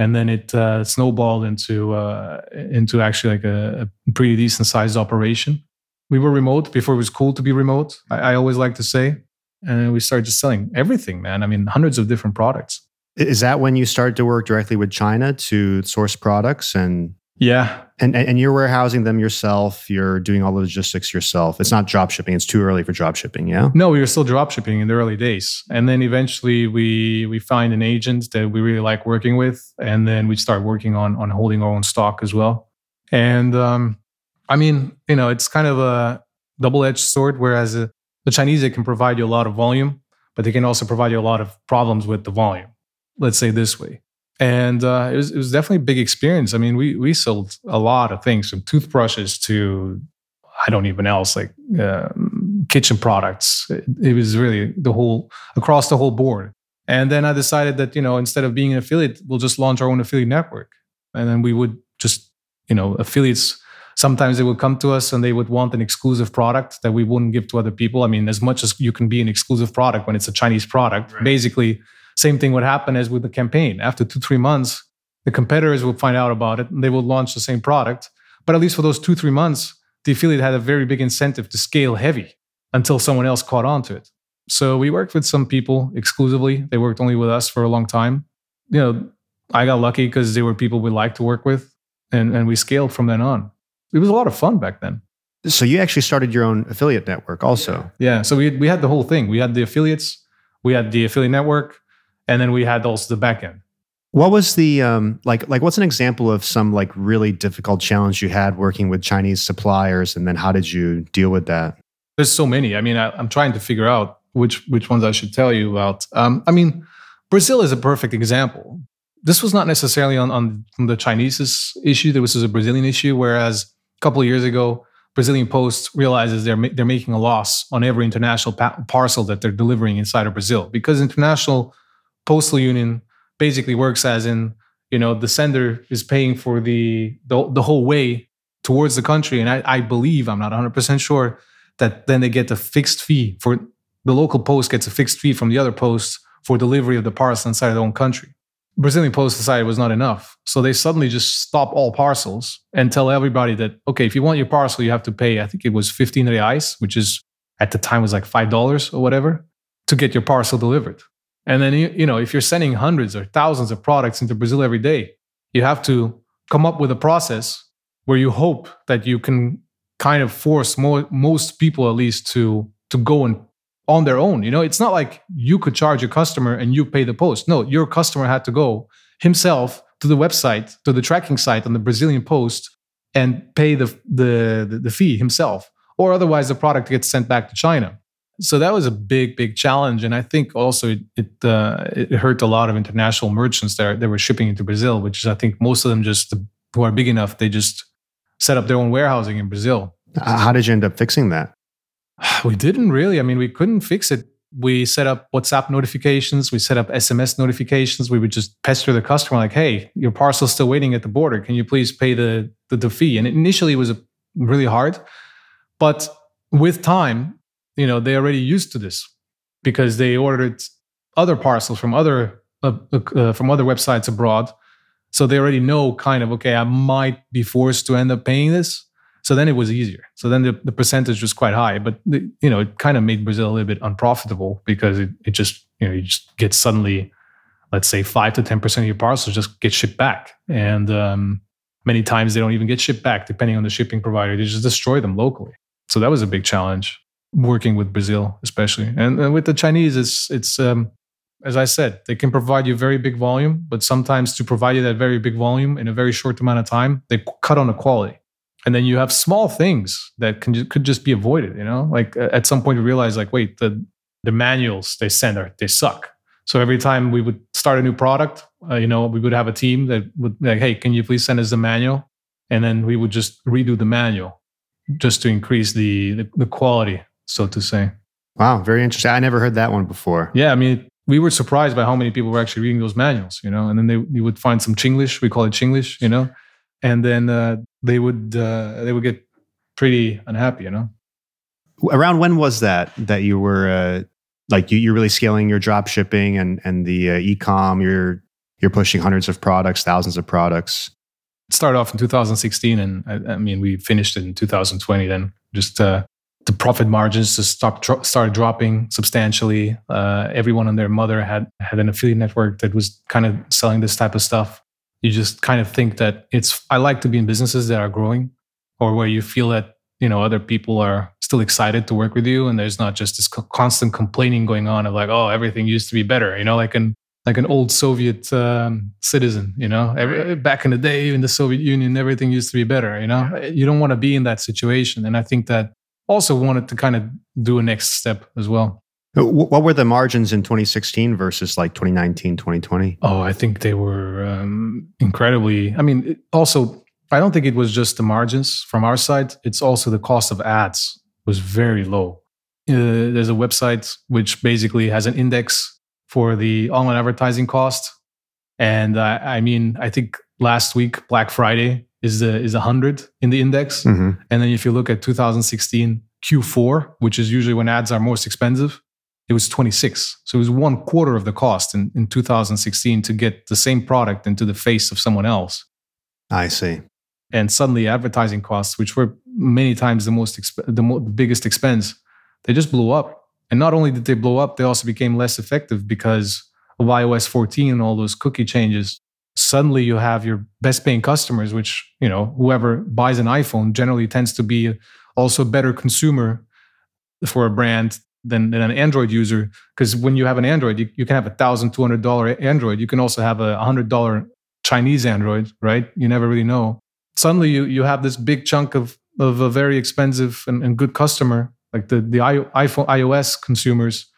and then it uh, snowballed into uh, into actually like a, a, pretty decent sized operation. We were remote before it was cool to be remote. I, I always like to say, and we started just selling everything, man. I mean, hundreds of different products. Is that when you started to work directly with China to source products and yeah. And, and you're warehousing them yourself. You're doing all the logistics yourself. It's not drop shipping. It's too early for drop shipping. Yeah. No, we were still drop shipping in the early days, and then eventually we we find an agent that we really like working with, and then we start working on on holding our own stock as well. And um, I mean, you know, it's kind of a double edged sword. Whereas uh, the Chinese they can provide you a lot of volume, but they can also provide you a lot of problems with the volume. Let's say this way and uh, it was it was definitely a big experience. I mean, we we sold a lot of things from toothbrushes to I don't even know else like uh, kitchen products. It, it, was really the whole across the whole board. And then I decided that you know instead of being an affiliate, we'll just launch our own affiliate network, and then we would just you know affiliates. Sometimes they would come to us and they would want an exclusive product that we wouldn't give to other people. I mean, as much as you can be an exclusive product when it's a Chinese product, right. basically same thing would happen as with the campaign. After two, three months, the competitors will find out about it and they will launch the same product. But at least for those two, three months, the affiliate had a very big incentive to scale heavy until someone else caught on to it. So we worked with some people exclusively. They worked only with us for a long time. You know, I got lucky because they were people we liked to work with and, and we scaled from then on. It was a lot of fun back then. So you actually started your own affiliate network also. Yeah. So we, we had the whole thing. We had the affiliates, we had the affiliate network, and then we had also the backend. What was the um, like? Like, what's an example of some like really difficult challenge you had working with Chinese suppliers, and then how did you deal with that? There's so many. I mean, I, am trying to figure out which which ones I should tell you about. Um, I mean, Brazil is a perfect example. This was not necessarily on on the Chinese's issue. This was a Brazilian issue. Whereas a couple of years ago, Brazilian Post realizes they're they're making a loss on every international pa- parcel that they're delivering inside of Brazil because international postal union basically works as in you know the sender is paying for the the, the whole way towards the country. And I, I believe i'm not 100% sure that then they get a fixed fee for the local post gets a fixed fee from the other posts for delivery of the parcel inside their own country. Brazilian post decided was not enough. So they suddenly just stop all parcels and tell everybody that okay if you want your parcel you have to pay i think it was 15 reais which is at the time was like $5 or whatever to get your parcel delivered and then, you know, if you're sending hundreds or thousands of products into Brazil every day, you have to come up with a process where you hope that you can kind of force more, most people at least to to go and on their own. You know, it's not like you could charge a customer and you pay the post. No, your customer had to go himself to the website, to the tracking site on the Brazilian post and pay the the, the, the fee himself. Or otherwise the product gets sent back to China so that was a big big challenge. And i think also it it, uh, it hurt a lot of international merchants that, that were shipping into brazil which is i think most of them just who are big enough they just set up their own warehousing in brazil. How did you end up fixing that? We didn't really. I mean we couldn't fix it. We set up whatsapp notifications. We set up sms notifications. We would just pester the customer like hey your parcel's still waiting at the border. Can you please pay the the, the fee? And initially it was really hard. But with time you know they already used to this because they ordered other parcels from other uh, uh, from other websites abroad. So they already know kind of okay i might be forced to end up paying this. So then it was easier. So then the, the percentage was quite high but the, you know it kind of made brazil a little bit unprofitable because it, it just you know you just get suddenly let's say 5 to 10% of your parcels just get shipped back. And um, many times they don't even get shipped back depending on the shipping provider. They just destroy them locally. So that was a big challenge working with Brazil, especially, and, and with the Chinese, it's it's um, as I said, they can provide you very big volume, but sometimes to provide you that very big volume in a very short amount of time, they cut on the quality. And then you have small things that can could just be avoided. You know, like at some point you realize, like, wait, the the manuals they send are they suck. So every time we would start a new product, uh, you know, we would have a team that would like, hey, can you please send us the manual? And then we would just redo the manual just to increase the, the, the quality so to say. Wow, very interesting. I never heard that one before. Yeah, I mean, we were surprised by how many people were actually reading those manuals, you know, and then they you would find some Chinglish, we call it Chinglish, you know, and then uh, they would uh, they would get pretty unhappy, you know. Around when was that that you were uh, like you, you're really scaling your drop shipping and and the uh, e-com, you're you're pushing hundreds of products, thousands of products. It started off in 2016, and I, I mean we finished it in 2020. Then just uh, the profit margins just start dro- started dropping substantially. Uh, everyone and their mother had had an affiliate network that was kind of selling this type of stuff. You just kind of think that it's. I like to be in businesses that are growing, or where you feel that you know other people are still excited to work with you, and there's not just this co- constant complaining going on of like, oh, everything used to be better. You know, like an like an old Soviet um, citizen. You know, Every, back in the day in the Soviet Union, everything used to be better. You know, you don't want to be in that situation, and I think that also wanted to kind of do a next step as well. What were the margins in 2016 versus like 2019, 2020? Oh, I think they were um, incredibly. I mean, also, I don't think it was just the margins from our side. It's also the cost of ads was very low. Uh, there's a website which basically has an index for the online advertising cost, and uh, I mean, I think last week Black Friday is a, is 100 in the index. Mm-hmm. And then if you look at 2016 Q4, which is usually when ads are most expensive, it was 26. So it was one quarter of the cost in, in 2016 to get the same product into the face of someone else. I see. And suddenly advertising costs, which were many times the most exp- the, mo- the biggest expense, they just blew up. And not only did they blow up, they also became less effective because of iOS 14 and all those cookie changes. Suddenly you have your best paying customers, which, you know, whoever buys an iPhone generally tends to be also a better consumer for a brand than, than an Android user. Because when you have an Android, you, you can have a thousand two hundred dollar Android. You can also have a hundred dollar Chinese Android, right? You never really know. Suddenly, you you have this big chunk of of a very expensive and, and good customer, like the the iPhone iOS consumers,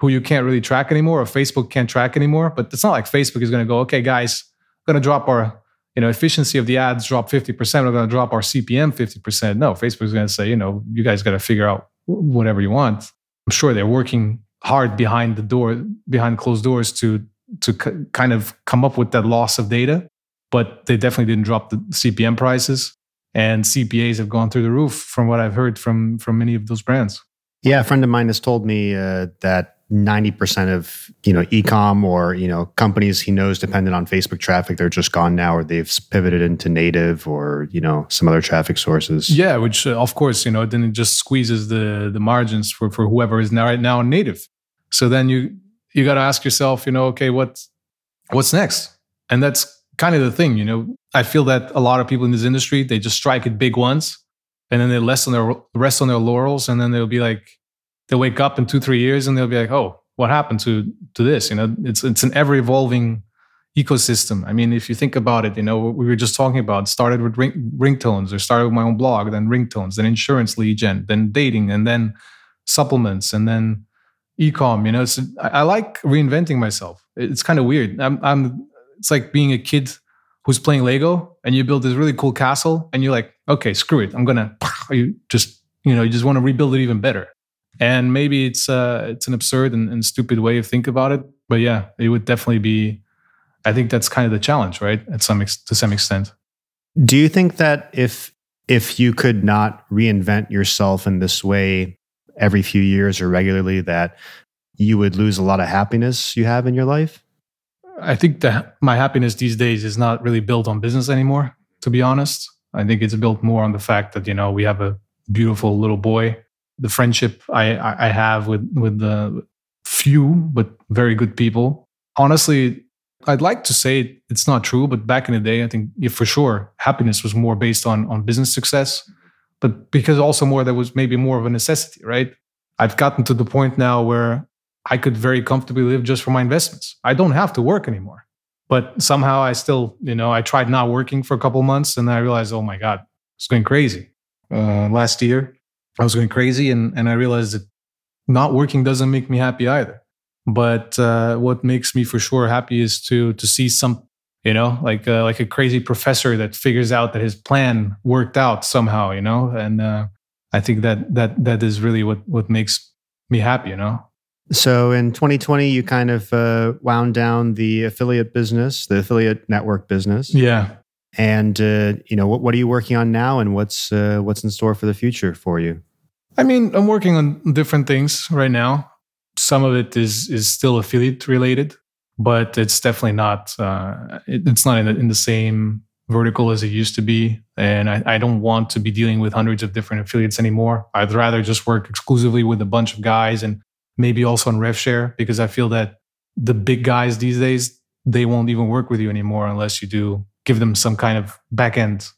who you can't really track anymore, or Facebook can't track anymore. But it's not like Facebook is going to go, okay, guys, we're going to drop our you know efficiency of the ads drop 50% we're going to drop our cpm 50% no Facebook is going to say you know you guys got to figure out whatever you want I'm sure they're working hard behind the door, behind closed doors to to c- kind of come up with that loss of data. But they definitely didn't drop the CPM prices, and CPAs have gone through the roof, from what I've heard from from many of those brands. Yeah, a friend of mine has told me uh, that 90% of you know ecom or you know companies he knows dependent on facebook traffic they're just gone now or they've pivoted into native or you know some other traffic sources. Yeah which uh, of course you know then it just squeezes the the margins for for whoever is now right now native. So then you you got to ask yourself you know okay what what's next? And that's kind of the thing you know? I feel that a lot of people in this industry they just strike it big once and then they rest on their rest on their laurels and then they'll be like they'll wake up in two three years and they'll be like oh what happened to to this? You know it's it's an ever evolving ecosystem. I mean if you think about it you know we were just talking about started with ring, ringtones or started with my own blog then ringtones then insurance lead gen then dating and then supplements and then ecom you know it's I, I like reinventing myself. It's kind of weird. I'm, I'm it's like being a kid who's playing lego and you build this really cool castle and you're like okay screw it. I'm gonna you just you know you just want to rebuild it even better and maybe it's uh, it's an absurd and, and stupid way of think about it, but yeah, it would definitely be. I think that's kind of the challenge, right? At some ex- to some extent. Do you think that if if you could not reinvent yourself in this way every few years or regularly, that you would lose a lot of happiness you have in your life? I think that my happiness these days is not really built on business anymore. To be honest, I think it's built more on the fact that you know we have a beautiful little boy the friendship I, I have with with the few but very good people. Honestly, I'd like to say it's not true, but back in the day, I think yeah, for sure happiness was more based on on business success, but because also more there was maybe more of a necessity, right? I've gotten to the point now where I could very comfortably live just from my investments. I don't have to work anymore. But somehow I still, you know, I tried not working for a couple months and I realized, oh my God, it's going crazy. Uh, last year, I was going crazy, and and I realized that not working doesn't make me happy either. But uh, what makes me for sure happy is to to see some, you know, like uh, like a crazy professor that figures out that his plan worked out somehow, you know, and uh, I think that that that is really what what makes me happy, you know. So in 2020, you kind of uh, wound down the affiliate business, the affiliate network business. Yeah. And uh, you know what? What are you working on now, and what's uh, what's in store for the future for you? I mean, I'm working on different things right now. Some of it is is still affiliate related, but it's definitely not. Uh, it, it's not in the, in the, same vertical as it used to be, and I, I, don't want to be dealing with hundreds of different affiliates anymore. I'd rather just work exclusively with a bunch of guys, and maybe also on RevShare because I feel that the big guys these days they won't even work with you anymore unless you do give them some kind of back end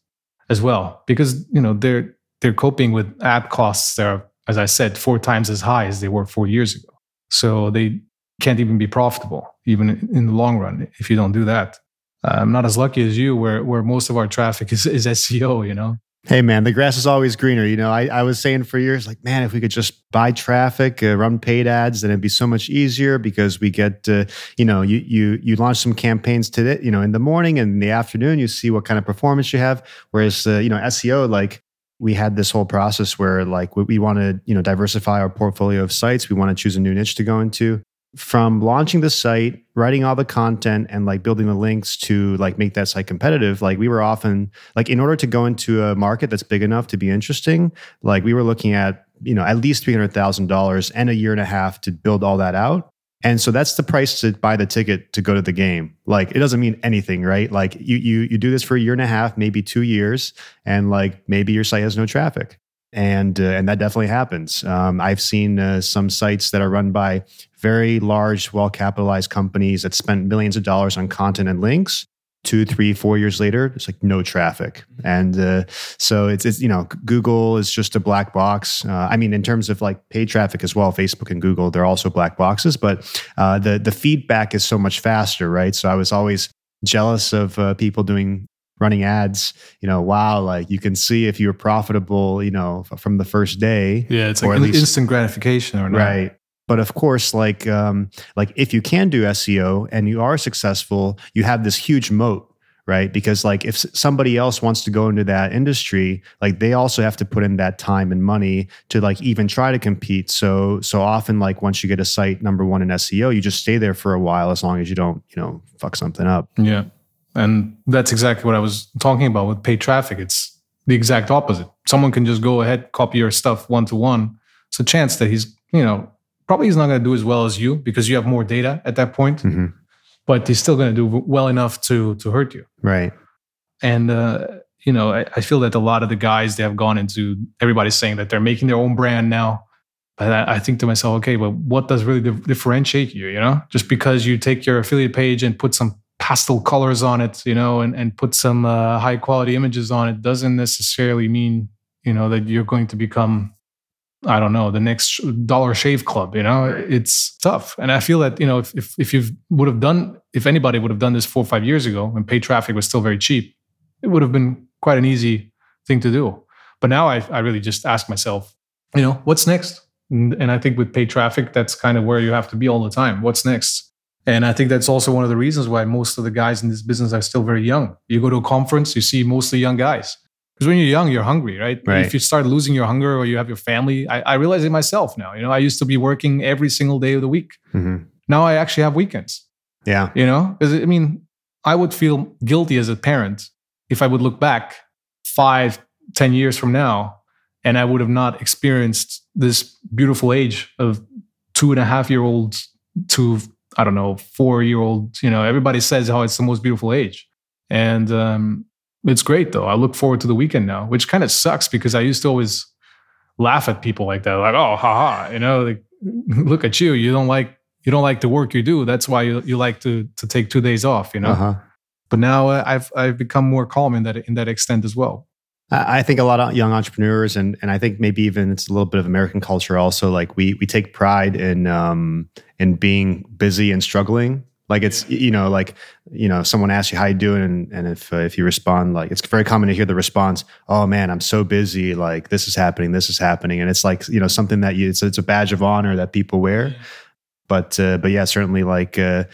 as well because you know they're they're coping with ad costs that are, as I said, four times as high as they were four years ago. So they can't even be profitable, even in the long run, if you don't do that. I'm not as lucky as you, where where most of our traffic is, is SEO. You know. Hey man, the grass is always greener. You know, I, I was saying for years, like, man, if we could just buy traffic, uh, run paid ads, then it'd be so much easier because we get, uh, you know, you you you launch some campaigns today, you know, in the morning and in the afternoon, you see what kind of performance you have. Whereas, uh, you know, SEO, like, we had this whole process where like we, we want to you know diversify our portfolio of sites we want to choose a new niche to go into from launching the site writing all the content and like building the links to like make that site competitive like we were often like in order to go into a market that's big enough to be interesting like we were looking at you know, at least $300,000 and a year and a half to build all that out. And so that's the price to buy the ticket to go to the game. Like it doesn't mean anything, right? Like you you you do this for a year and a half, maybe 2 years, and like maybe your site has no traffic. And uh, and that definitely happens. Um, I've seen uh, some sites that are run by very large, well capitalized companies that spent millions of dollars on content and links two, three, four years later, it's like no traffic. And uh, so it's, it's, you know, Google is just a black box. Uh, I mean, in terms of like paid traffic as well, Facebook and Google, they're also black boxes, but uh, the, the feedback is so much faster, right? So I was always jealous of uh, people doing running ads you know wow like you can see if you're profitable you know from the first day yeah it's like least, instant gratification or not right but of course, like um, like if you can do SEO and you are successful, you have this huge moat right? Because like if somebody else wants to go into that industry like they also have to put in that time and money to like even try to compete. So so often like once you get a site number one in seo you just stay there for a while as long as you don't you know fuck something up. Yeah. And that's exactly what i was talking about with paid traffic. It's the exact opposite. Someone can just go ahead copy your stuff one to one. It's a chance that he's you know probably he's not going to do as well as you because you have more data at that point. Mm-hmm. But he's still going to do well enough to to hurt you. Right. And uh, you know, I, I, feel that a lot of the guys they have gone into everybody's saying that they're making their own brand now. But I, I think to myself, okay, but what does really differentiate you? You know, just because you take your affiliate page and put some pastel colors on it, you know, and, and put some uh, high quality images on it doesn't necessarily mean, you know, that you're going to become I don't know, the next Dollar Shave Club. You know, it's tough. And I feel that, you know, if, if, if you would have done, if anybody would have done this four or five years ago when paid traffic was still very cheap, it would have been quite an easy thing to do. But now I, I really just ask myself, you know, what's next? And, and I think with paid traffic, that's kind of where you have to be all the time. What's next? And I think that's also one of the reasons why most of the guys in this business are still very young. You go to a conference, you see mostly young guys because when you're young, you're hungry, right? right? If you start losing your hunger or you have your family, I, I, realize it myself now. You know, I used to be working every single day of the week. Mm-hmm. Now I actually have weekends. Yeah. You know, because I mean, I would feel guilty as a parent if I would look back five, ten years from now and I would have not experienced this beautiful age of two and a half year olds to, I don't know, four year old. You know, everybody says how it's the most beautiful age. And um, it's great though. I look forward to the weekend now, which kind of sucks because I used to always laugh at people like that, like, oh, haha, you know, like, look at you. You don't like you don't like the work you do. That's why you, you like to to take two days off, you know. Uh-huh. But now uh, I've I've become more calm in that in that extent as well. I think a lot of young entrepreneurs, and and I think maybe even it's a little bit of American culture also. Like we we take pride in um, in being busy and struggling, like it's you know like you know someone asks you how you doing and, and if uh, if you respond like it's very common to hear the response oh man i'm so busy like this is happening this is happening and it's like you know something that you it's, it's a badge of honor that people wear yeah. but uh, but yeah certainly like uh,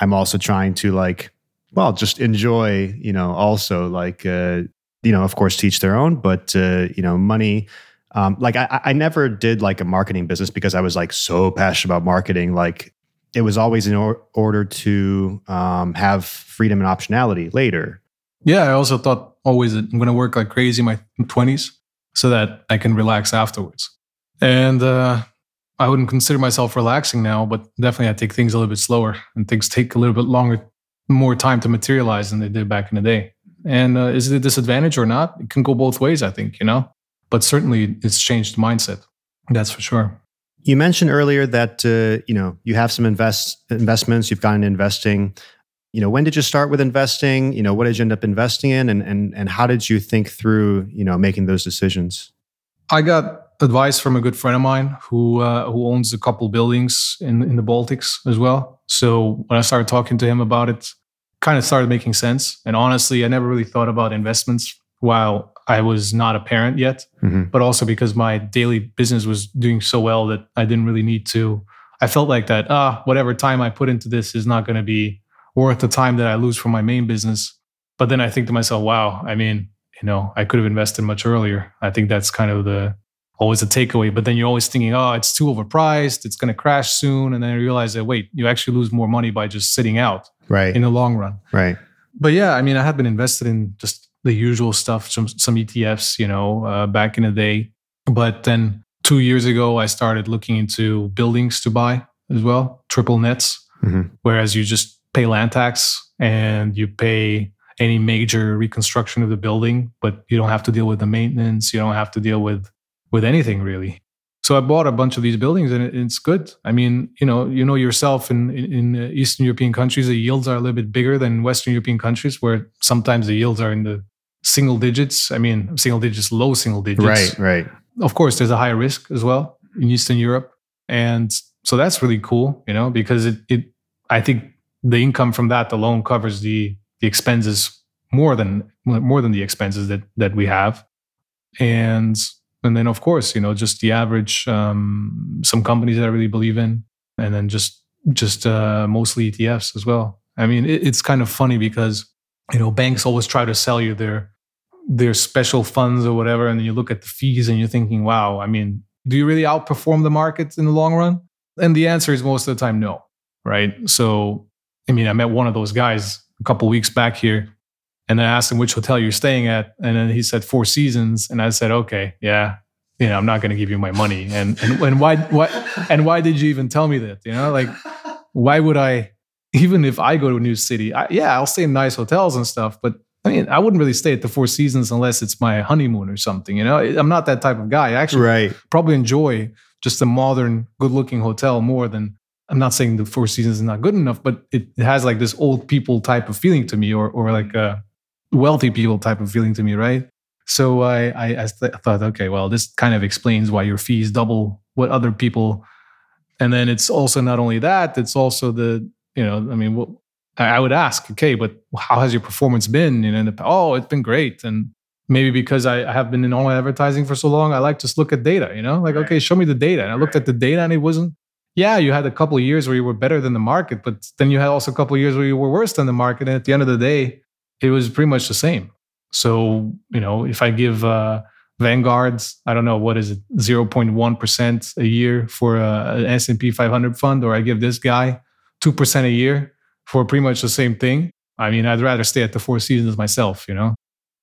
i'm also trying to like well just enjoy you know also like uh, you know of course teach their own but uh, you know money um, like I, I never did like a marketing business because I was like so passionate about marketing. Like it was always in or- order to um, have freedom and optionality later. Yeah, I also thought always that I'm going to work like crazy in my 20s so that I can relax afterwards. And uh, I wouldn't consider myself relaxing now, but definitely I take things a little bit slower and things take a little bit longer, more time to materialize than they did back in the day. And uh, is it a disadvantage or not? It can go both ways, I think, you know? But certainly it's changed mindset. That's for sure. You mentioned earlier that uh, you know you have some invest investments. You've gotten investing. You know, when did you start with investing? You know, what did you end up investing in, and and and how did you think through you know making those decisions? I got advice from a good friend of mine who uh, who owns a couple buildings in in the Baltics as well. So when I started talking to him about it, kind of started making sense. And honestly, I never really thought about investments while I was not a parent yet, mm-hmm. but also because my daily business was doing so well that I didn't really need to. I felt like that, ah, whatever time I put into this is not going to be worth the time that I lose from my main business. But then I think to myself, wow, I mean, you know, I could have invested much earlier. I think that's kind of the always a takeaway. But then you're always thinking, oh, it's too overpriced. It's going to crash soon. And then I realize that, wait, you actually lose more money by just sitting out right. in the long run. Right. But yeah, I mean, I have been invested in just the usual stuff, some some ETFs, you know, uh, back in the day. But then two years ago, I started looking into buildings to buy as well, triple nets, mm-hmm. whereas you just pay land tax and you pay any major reconstruction of the building, but you don't have to deal with the maintenance. You don't have to deal with with anything really. So I bought a bunch of these buildings, and it's good. I mean, you know, you know yourself in in Eastern European countries, the yields are a little bit bigger than Western European countries, where sometimes the yields are in the single digits. I mean, single digits, low single digits. Right, right. Of course, there's a higher risk as well in Eastern Europe, and so that's really cool, you know, because it it I think the income from that alone covers the the expenses more than more than the expenses that that we have and and then of course you know just the average um, some companies that i really believe in and then just just uh, mostly etfs as well i mean it, it's kind of funny because you know banks always try to sell you their their special funds or whatever and then you look at the fees and you're thinking wow i mean do you really outperform the market in the long run and the answer is most of the time no right so i mean i met one of those guys a couple weeks back here and I asked him which hotel you're staying at. And then he said Four Seasons. And I said, okay, yeah, you know, I'm not going to give you my money. And, and, and why, why, and why did you even tell me that? You know, like, why would I, even if I go to a new city, I, yeah, I'll stay in nice hotels and stuff, but I mean, I wouldn't really stay at the Four Seasons unless it's my honeymoon or something. You know, I'm not that type of guy. I actually right. probably enjoy just a modern, good-looking hotel more than I'm not saying the Four Seasons is not good enough, but it has like this old people type of feeling to me, or or like a wealthy people type of feeling to me, right? So I I, I th- thought, okay, well, this kind of explains why your fees double what other people, and then it's also not only that, it's also the you know, I mean, I would ask, okay, but how has your performance been? You know, the, oh, it's been great, and maybe because I have been in online advertising for so long, I like to look at data. You know, like right. okay, show me the data, and I looked right. at the data, and it wasn't yeah, you had a couple of years where you were better than the market, but then you had also a couple of years where you were worse than the market. And at the end of the day, it was pretty much the same. So, you know, if I give uh, Vanguard's, I don't know, what is it, 0.1% a year for a, an S&P 500 fund, or I give this guy 2% a year for pretty much the same thing, I mean, I'd rather stay at the Four Seasons myself, you know?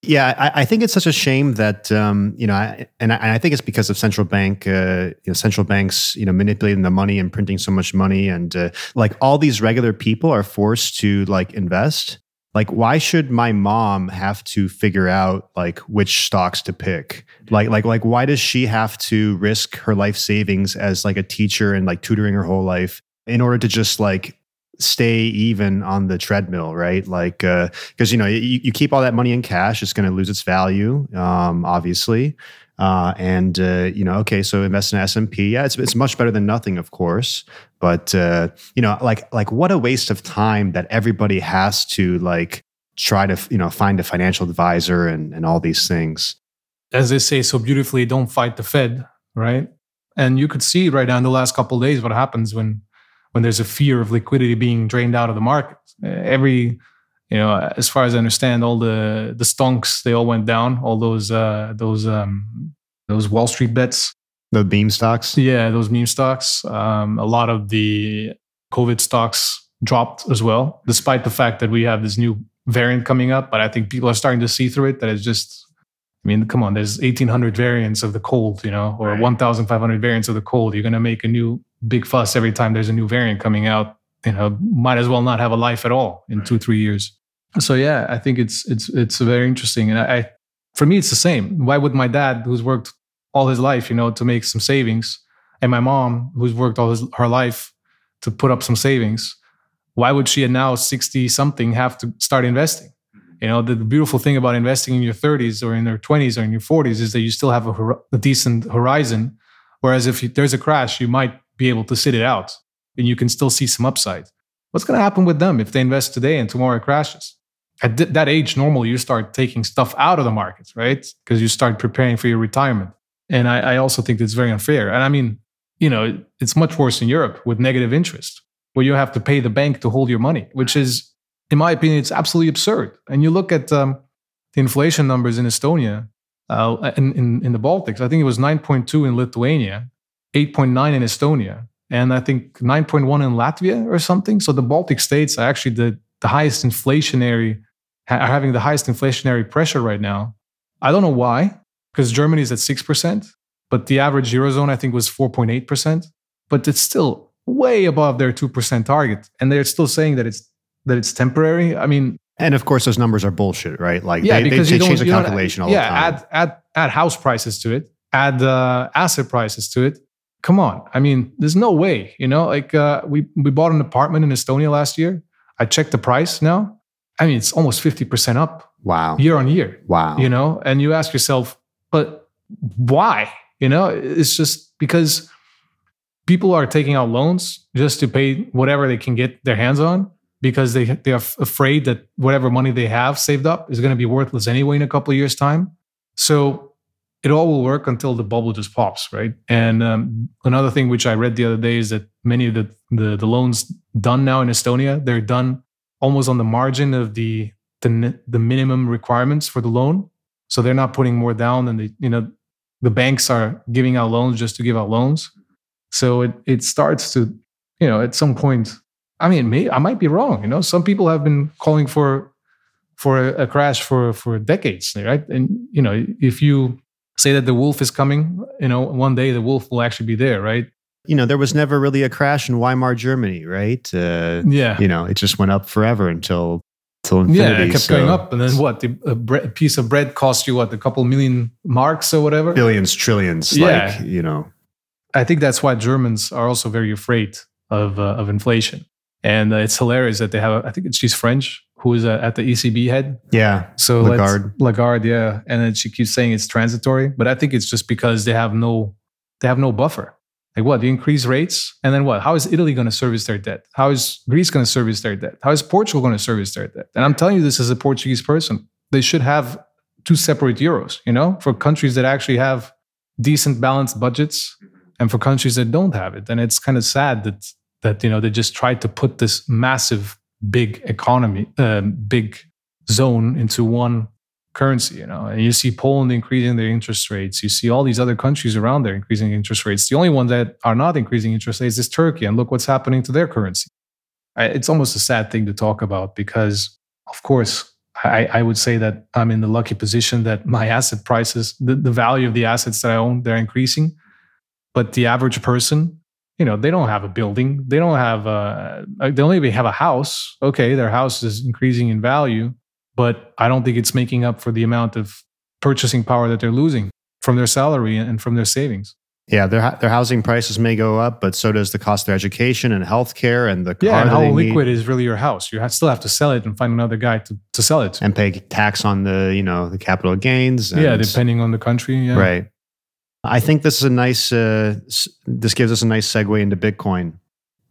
Yeah, I, I, think it's such a shame that um, you know, I, and, I, I, think it's because of central bank, uh, you know, central banks, you know, manipulating the money and printing so much money, and uh, like all these regular people are forced to like invest. Like, why should my mom have to figure out like which stocks to pick? Like, like, like, why does she have to risk her life savings as like a teacher and like tutoring her whole life in order to just like stay even on the treadmill, right? Like, because uh, you know, you, you, keep all that money in cash, it's going to lose its value, um, obviously. Uh, and uh, you know, okay, so invest in S and P. Yeah, it's it's much better than nothing, of course. But uh, you know, like like what a waste of time that everybody has to like try to you know find a financial advisor and and all these things. As they say so beautifully, don't fight the Fed, right? And you could see right now in the last couple days what happens when when there's a fear of liquidity being drained out of the market. Every, you know, as far as I understand, all the the stonks they all went down. All those uh, those um, those Wall Street bets, the beam stocks. Yeah, those meme stocks. Um, a lot of the COVID stocks dropped as well, despite the fact that we have this new variant coming up. But I think people are starting to see through it that it's just. I mean, come on, there's 1,800 variants of the cold, you know, or right. 1,500 variants of the cold. You're going to make a new big fuss every time there's a new variant coming out. You know, might as well not have a life at all in right. two three years. So yeah, I think it's it's it's very interesting, and I, I for me it's the same. Why would my dad, who's worked all his life, you know, to make some savings, and my mom, who's worked all his, her life to put up some savings, why would she at now 60 something have to start investing? You know, the, beautiful thing about investing in your 30s or in your 20s or in your 40s is that you still have a, a decent horizon. Whereas if you, there's a crash, you might be able to sit it out and you can still see some upside. What's going to happen with them if they invest today and tomorrow it crashes? At th- that age, normally you start taking stuff out of the markets, right? Because you start preparing for your retirement. And I, I also think it's very unfair. And I mean, you know, it's much worse in Europe with negative interest, where you have to pay the bank to hold your money, which is, in my opinion, it's absolutely absurd. And you look at um, the inflation numbers in Estonia, uh, in, in, in the Baltics, I think it was 9.2 in Lithuania, 8.9 in Estonia, and I think 9.1 in Latvia or something. So the Baltic states are actually the, the highest inflationary, are having the highest inflationary pressure right now. I don't know why, because Germany is at 6%, but the average eurozone I think was 4.8 percent. But it's still way above their two percent target, and they're still saying that it's that it's temporary. I mean, And of course, those numbers are bullshit, right? Like yeah, they, because they, they change the calculation all yeah, the time. add add add house prices to it, add uh, asset prices to it. Come on, I mean, there's no way, you know. Like uh, we we bought an apartment in Estonia last year. I checked the price now. I mean, it's almost fifty percent up wow. year on year. Wow. You know, and you ask yourself, but why? You know, it's just because people are taking out loans just to pay whatever they can get their hands on because they they are afraid that whatever money they have saved up is going to be worthless anyway in a couple of years time. So it all will work until the bubble just pops, right? And um, another thing which I read the other day is that many of the, the the loans done now in Estonia they're done almost on the margin of the the, the minimum requirements for the loan. So they're not putting more down than the you know the banks are giving out loans just to give out loans. So it it starts to you know at some point. I mean, may, I might be wrong. You know, some people have been calling for for a, a crash for for decades, right? And you know, if you say that the wolf is coming, you know, one day the wolf will actually be there, right? you know, there was never really a crash in Weimar, Germany, right? Uh, Yeah. you know, it just went up forever until until infinity. Yeah, it kept so going up, and then what? The, a, bre- a piece of bread cost you what? A couple million marks or whatever. Billions, trillions, Yeah. like you know. I think that's why Germans are also very afraid of uh, of inflation, and uh, it's hilarious that they have. I think it's, she's French, who is uh, at the ECB head. Yeah, So Lagarde. Lagarde, yeah, and then she keeps saying it's transitory, but I think it's just because they have no they have no buffer. Like what? You increase rates, and then what? How is Italy going to service their debt? How is Greece going to service their debt? How is Portugal going to service their debt? And I'm telling you this as a Portuguese person. They should have two separate euros, you know, for countries that actually have decent balanced budgets and for countries that don't have it. And it's kind of sad that that you know they just tried to put this massive big economy, um, big zone into one currency. You know, and you see Poland increasing their interest rates. You see all these other countries around there increasing interest rates. The only one that are not increasing interest rates is Turkey, and look what's happening to their currency. It's almost a sad thing to talk about because, of course. I, I would say that I'm in the lucky position that my asset prices, the, the value of the assets that I own, they're increasing. But the average person, you know, they don't have a building. They don't have a, uh, they don't have a house. Okay, their house is increasing in value, but I don't think it's making up for the amount of purchasing power that they're losing from their salary and from their savings. Yeah, their their housing prices may go up, but so does the cost of their education and healthcare and the Yeah, car and how they need, liquid is really your house? You have, still have to sell it and find another guy to, to sell it. to. and pay tax on the you know the capital gains. yeah, depending on the country. Yeah. Right. I think this is a nice. Uh, this gives us a nice segue into Bitcoin.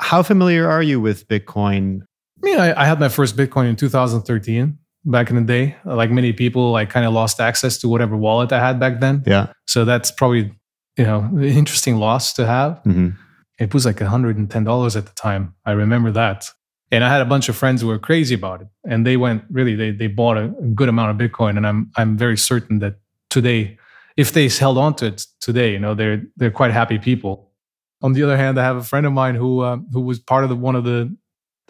How familiar are you with Bitcoin? I mean, I, I had my first Bitcoin in 2013. Back in the day, like many people, I kind of lost access to whatever wallet I had back then. Yeah. So that's probably you know an interesting loss to have. hmm It was like $110 at the time. I remember that. And I had a bunch of friends who were crazy about it. And they went really, they, they bought a good amount of Bitcoin. And I'm, I'm very certain that today, if they held on to it today, you know, they're, they're quite happy people. On the other hand, I have a friend of mine who, um, who was part of the, one of the,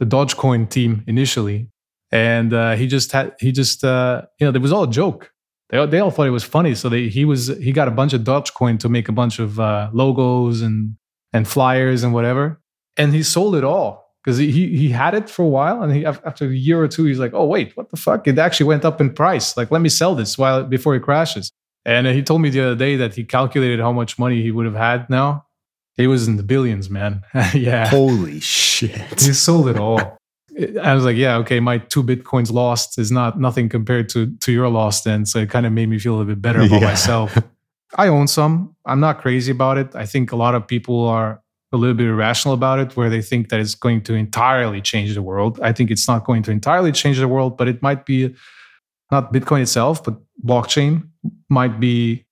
the Dogecoin team initially. And uh, he just had, he just, uh, you know, there was all a joke. They, all- they all thought it was funny. So they, he was, he got a bunch of Dogecoin to make a bunch of uh, logos and, and flyers and whatever. And he sold it all because he, he he had it for a while. And he after a year or two, he's like, oh wait, what the fuck? It actually went up in price. Like, let me sell this while before it crashes. And he told me the other day that he calculated how much money he would have had now. He was in the billions, man. yeah, Holy shit! he sold it all. I was like, yeah, okay, my two bitcoins lost is not nothing compared to to your loss then. So it kind of made me feel a bit better about Yeah. myself. I own some. I'm not crazy about it. I think a lot of people are a little bit irrational about it, where they think that it's going to entirely change the world. I think it's not going to entirely change the world, but it might be not Bitcoin itself, but blockchain might be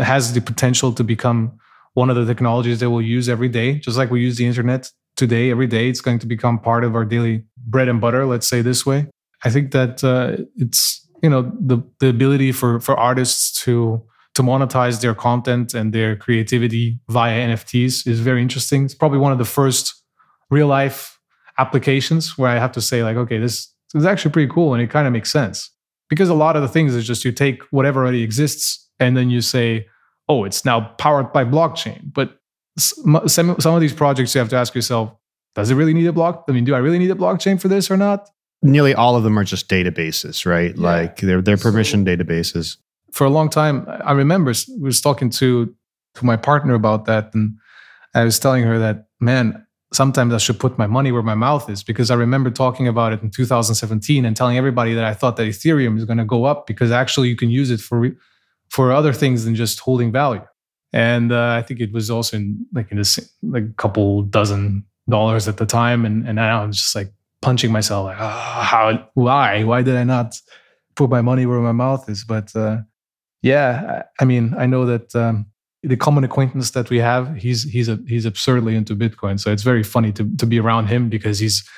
has the potential to become one of the technologies that we'll use every day, just like we use the internet today every day. It's going to become part of our daily bread and butter. Let's say this way. I think that uh, it's you know the the ability for for artists to to monetize their content and their creativity via NFTs is very interesting. It's probably one of the first real life applications where I have to say like, okay, this, this is actually pretty cool and it kind of makes sense because a lot of the things is just you take whatever already exists and then you say, oh, it's now powered by blockchain. But some, some of these projects, you have to ask yourself, does it really need a block? I mean, do I really need a blockchain for this or not? Nearly all of them are just databases, right? Yeah. Like they're they're permission so, databases. For a long time, I remember was talking to to my partner about that, and I was telling her that, man, sometimes I should put my money where my mouth is because I remember talking about it in 2017 and telling everybody that I thought that Ethereum is going to go up because actually you can use it for for other things than just holding value. And uh, I think it was also in like in a like a couple dozen dollars at the time, and and now I'm just like punching myself like, oh, how why why did I not put my money where my mouth is? But uh, yeah, I, I mean I know that. Um, the common acquaintance that we have, he's he's a, he's absurdly into Bitcoin. So it's very funny to to be around him because he's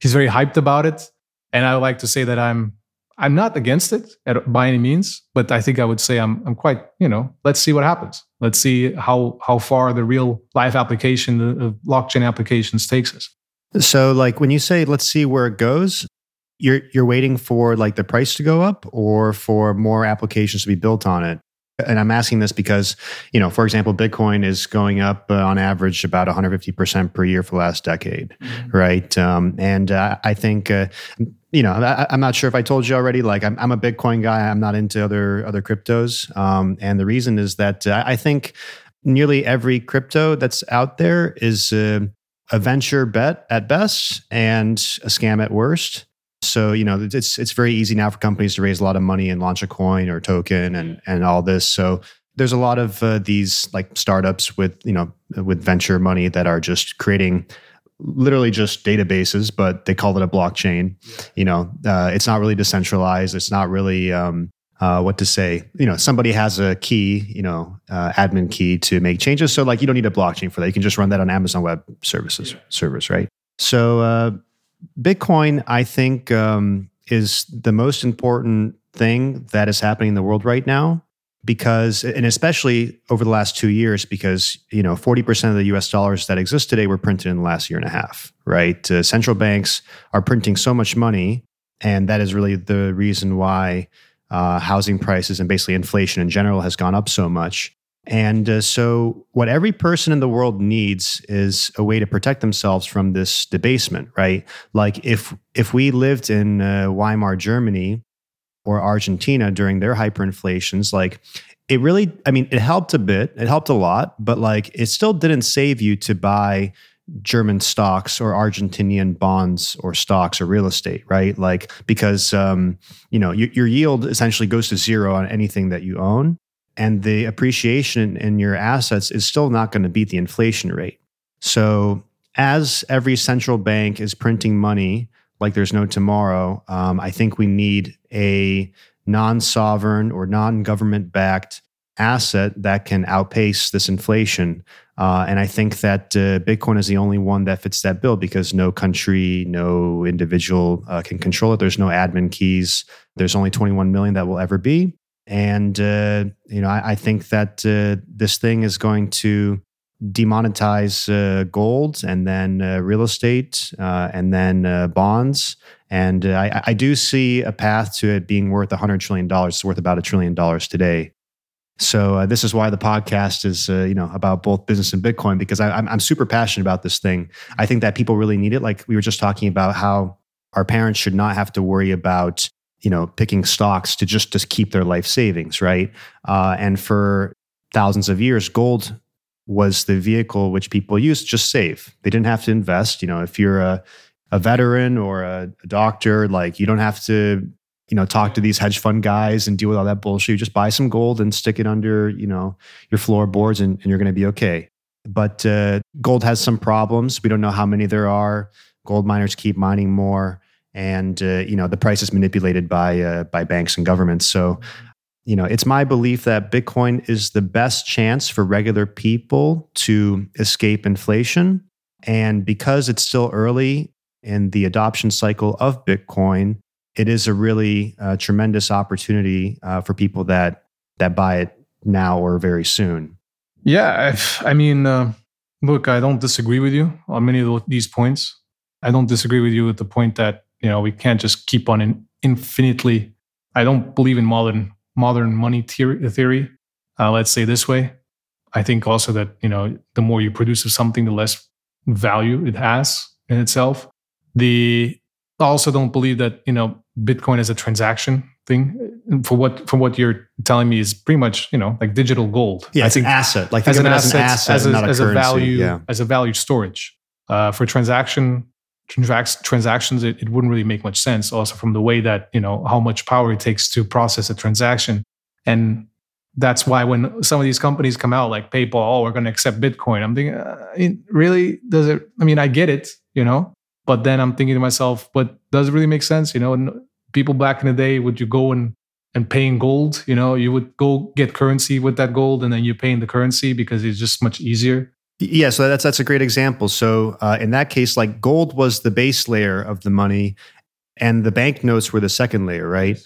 he's very hyped about it. And I like to say that I'm I'm not against it at, by any means, but I think I would say I'm I'm quite you know let's see what happens. Let's see how how far the real life application of blockchain applications takes us. So like when you say let's see where it goes, you're you're waiting for like the price to go up or for more applications to be built on it and I'm asking this because, you know, for example, Bitcoin is going up uh, on average about 150% per year for the last decade, mm-hmm. right? Um, and uh, I think, uh, you know, I, am not sure if I told you already. Like, I'm, I'm, a Bitcoin guy. I'm not into other other cryptos, um, and the reason is that uh, I think nearly every crypto that's out there is uh, a venture bet at best and a scam at worst. So you know it's it's very easy now for companies to raise a lot of money and launch a coin or token and and all this. So there's a lot of uh, these like startups with you know with venture money that are just creating literally just databases, but they call it a blockchain. Yeah. You know, uh, it's not really decentralized. It's not really um, uh, what to say. You know, somebody has a key, you know, uh, admin key to make changes. So like, you don't need a blockchain for that. You can just run that on Amazon Web Services yeah. servers, right? So uh, Bitcoin, I think, um, is the most important thing that is happening in the world right now because and especially over the last two years because you know 40% of the us dollars that exist today were printed in the last year and a half right? Uh, central banks are printing so much money and that is really the reason why uh, housing prices and basically inflation in general has gone up so much and uh, so, what every person in the world needs is a way to protect themselves from this debasement, right? Like if if we lived in uh, Weimar Germany or Argentina during their hyperinflations, like it really, I mean, it helped a bit, it helped a lot, but like it still didn't save you to buy German stocks or Argentinian bonds or stocks or real estate, right? Like because um, you know your, your yield essentially goes to zero on anything that you own and the appreciation in your assets is still not going to beat the inflation rate. So, as every central bank is printing money like there's no tomorrow, um, I think we need a non sovereign or non government backed asset that can outpace this inflation. Uh, and I think that uh, Bitcoin is the only one that fits that bill because no country, no individual uh, can control it. There's no admin keys. There's only 21 million that will ever be. And, uh, you know, I, I think that uh, this thing is going to demonetize uh, gold and then uh, real estate uh, and then uh, bonds. And I, I, do see a path to it being worth $100 trillion. It's worth about a trillion dollars today. So this is why the podcast is, you know, about both business and Bitcoin because I, I'm, I'm super passionate about this thing. I think that people really need it. Like we were just talking about how our parents should not have to worry about you know picking stocks to just to keep their life savings right? Uh, and for thousands of years gold was the vehicle which people used just save. They didn't have to invest. You know if you're a, a veteran or a, a doctor like you don't have to you know talk to these hedge fund guys and deal with all that bullshit. You just buy some gold and stick it under you know your floorboards and, and you're going to be okay. But uh, gold has some problems. We don't know how many there are. Gold miners keep mining more and uh, you know the price is manipulated by uh, by banks and governments. So you know it's my belief that Bitcoin is the best chance for regular people to escape inflation, and because it's still early in the adoption cycle of Bitcoin, it is a really uh, tremendous opportunity uh, for people that that buy it now or very soon. Yeah, I, I mean, uh, look, I don't disagree with you on many of these points. I don't disagree with you at the point that you know we can't just keep on in infinitely i don't believe in modern modern money theory, theory Uh, let's say this way. I think also that you know the more you produce of something, the less value it has in itself. The I also don't believe that you know Bitcoin is a transaction thing. For what for what you're telling me is pretty much you know like digital gold. Yeah, I it's think an asset. Like as an, of as asset, an asset, as a as a value Yeah. as a value storage. Uh, for transaction transac- transactions, it, it wouldn't really make much sense. Also, from the way that you know how much power it takes to process a transaction, and that's why when some of these companies come out like PayPal, oh, we're going to accept Bitcoin. I'm thinking, uh, really does it? I mean, I get it, you know, but then I'm thinking to myself, but does it really make sense? You know, and people back in the day, would you go and and pay in gold? You know, you would go get currency with that gold, and then you pay in the currency because it's just much easier. Yeah, so that's that's a great example. So uh, in that case, like gold was the base layer of the money, and the banknotes were the second layer, right?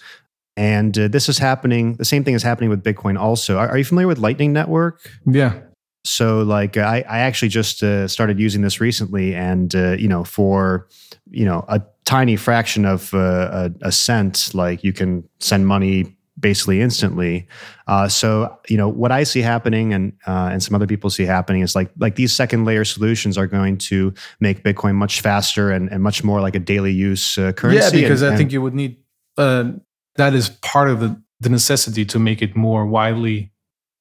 And uh, this is happening. The same thing is happening with Bitcoin. Also, are, are you familiar with Lightning Network? Yeah, So, like, I, I actually just uh, started using this recently, and uh, you know, for you know a tiny fraction of uh, a, a cent, like you can send money basically instantly. Uh, so, you know, what I see happening, and uh, and some other people see happening, is like like these second layer solutions are going to make Bitcoin much faster and, and much more like a daily use uh, currency. yeah, because and, I think you would need uh, that is part of the the necessity to make it more widely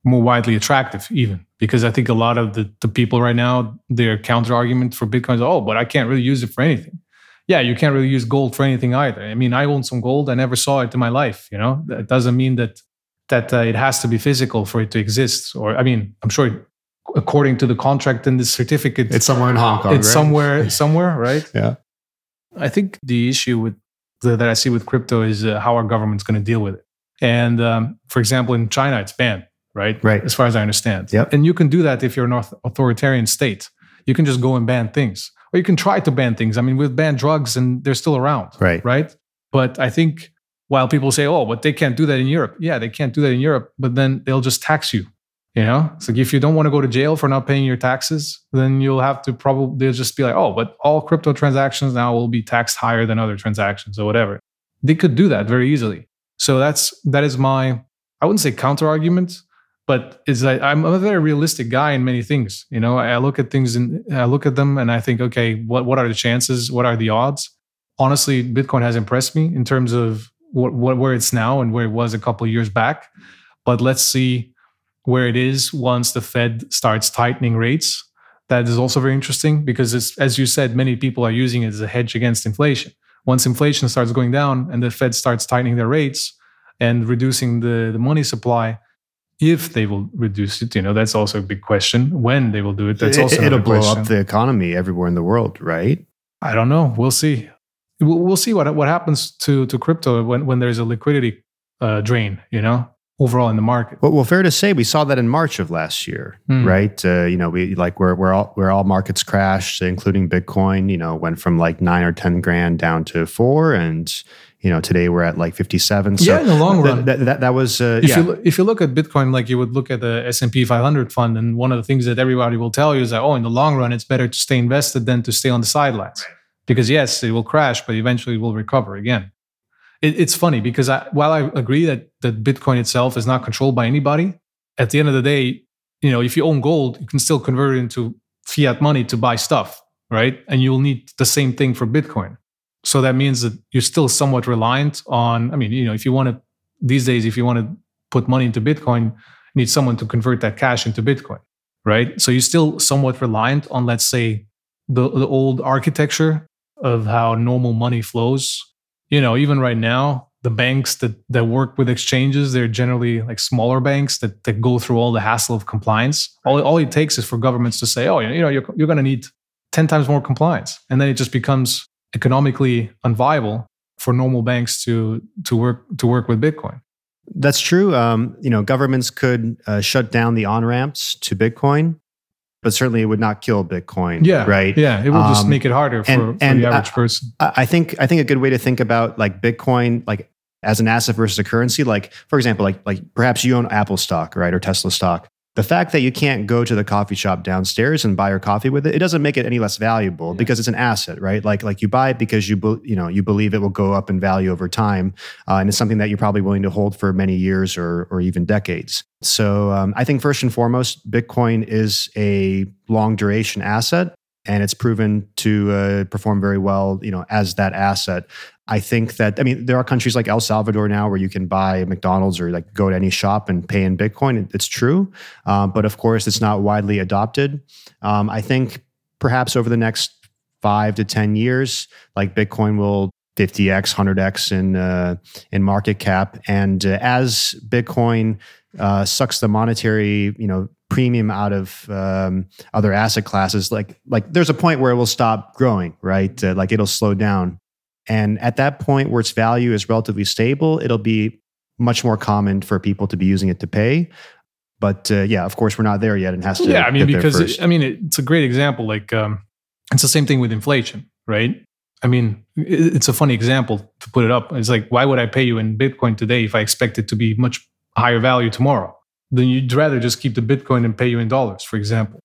more widely attractive even because i think a lot of the, the people right now their counter argument for bitcoin is oh but i can't really use it for anything yeah you can't really use gold for anything either i mean i own some gold i never saw it in my life you know that doesn't mean that that uh, it has to be physical for it to exist or i mean i'm sure it, according to the contract and the certificate it's somewhere in Hong Kong. it's right? somewhere somewhere right Yeah. i think the issue with the, that i see with crypto is uh, how our government's going to deal with it and um, for example in china it's banned right Right. as far as i understand Yep. and you can do that if you're an auth- authoritarian state you can just go and ban things or you can try to ban things. I mean we've banned drugs and they're still around Right. right? But i think while people say oh but they can't do that in europe yeah they can't do that in europe but then they'll just tax you you know? It's like if you don't want to go to jail for not paying your taxes then you'll have to probably they'll just be like oh but all crypto transactions now will be taxed higher than other transactions or whatever. They could do that very easily. So that's that is my i wouldn't say counter argument but is that i'm a very realistic guy in many things you know? I look at things and i look at them and i think okay what, what are the chances? What are the odds? Honestly bitcoin has impressed me in terms of what, what where it's now and where it was a couple years back. But let's see where it is once the fed starts tightening rates. That is also very interesting because it's, as you said many people are using it as a hedge against inflation. Once inflation starts going down and the fed starts tightening their rates and reducing the, the money supply if they will reduce it you know that's also a big question when they will do it that's It- also it'll blow question. up the economy everywhere in the world, right? I don't know. We'll see. We'll, we'll see what what happens to to crypto when when there's a liquidity uh, drain. You know, overall in the market. Well, well, fair to say, we saw that in March of last year, Hmm. right? Uh, you know, we like where where all where all markets crashed, including Bitcoin. You know, went from like nine or ten grand down to four, and you know, today we're at like fifty seven. So yeah, in the long run. that, that, that was uh, if yeah. you look, if you look at Bitcoin like you would look at the S and P 500 fund, and one of the things that everybody will tell you is that oh, in the long run, it's better to stay invested than to stay on the sidelines, because yes, it will crash, but eventually it will recover again. It, it's funny because I, while I agree that that Bitcoin itself is not controlled by anybody, at the end of the day, you know, if you own gold, you can still convert it into fiat money to buy stuff, right? And you'll need the same thing for Bitcoin. So that means that you're still somewhat reliant on. I mean, you know, if you want to these days, if you want to put money into Bitcoin, you need someone to convert that cash into Bitcoin, right? So you're still somewhat reliant on, let's say, the, the old architecture of how normal money flows. You know, even right now, the banks that, that work with exchanges, they're generally like smaller banks that, that go through all the hassle of compliance. All, all it takes is for governments to say, oh, you know, you're, you're going to need 10 times more compliance. And then it just becomes economically unviable for normal banks to, to, work, to work with Bitcoin. That's true. Um, you know, governments could uh, shut down the on ramps to Bitcoin, but certainly it would not kill Bitcoin. Yeah. right. Yeah. It will just Um, make it harder for, and- for and the I- average person. I I think I think a good way to think about like Bitcoin, like as an asset versus a currency, like for example, like like perhaps you own Apple stock, right, or Tesla stock. The fact that you can't go to the coffee shop downstairs and buy your coffee with it, it doesn't make it any less valuable yeah. because it's an asset, right? Like like you buy it because you be, you know you believe it will go up in value over time, uh, and it's something that you're probably willing to hold for many years or or even decades. So um, I think first and foremost, Bitcoin is a long duration asset and it's proven to uh, perform very well you know as that asset I think that I mean there are countries like El Salvador now where you can buy McDonald's or like go to any shop and pay in Bitcoin. It's true, um, but of course it's not widely adopted. Um, I think perhaps over the next five to ten years, like Bitcoin will 50x, 100x in uh, in market cap, and uh, as Bitcoin uh, sucks the monetary you know premium out of um, other asset classes, like like there's a point where it will stop growing, right? Uh, like it'll slow down. And at that point where its value is relatively stable, it'll be much more common for people to be using it to pay. But uh, yeah, of course, we're not there yet. and has to. Yeah, I mean, because it, I mean, it's a great example. Like, um, it's the same thing with inflation, right? I mean, it's a funny example to put it up. It's like, why would I pay you in Bitcoin today if I expect it to be much higher value tomorrow? Then you'd rather just keep the Bitcoin and pay you in dollars, for example.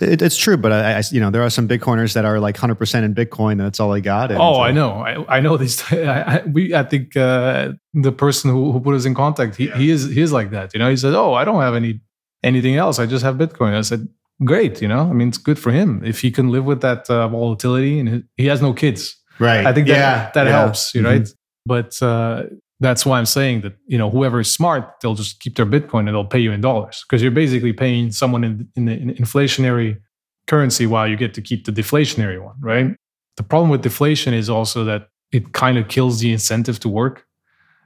It, it's true, but I, I, you know, there are some Bitcoiners that are like 100% in Bitcoin, and that's all they got. And, oh, uh, I know, I, I know these. I, we, I think uh, the person who, who put us in contact, he, yeah. he is, he is like that. You know, he said, "Oh, I don't have any anything else. I just have Bitcoin." I said, "Great, you know, I mean, it's good for him if he can live with that uh, volatility, and he has no kids, right? I think that yeah. that yeah. helps, you mm-hmm. right? But uh, that's why I'm saying that you know whoever is smart, they'll just keep their Bitcoin and they'll pay you in dollars because you're basically paying someone in, in the in inflationary currency while you get to keep the deflationary one, right? The problem with deflation is also that it kind of kills the incentive to work.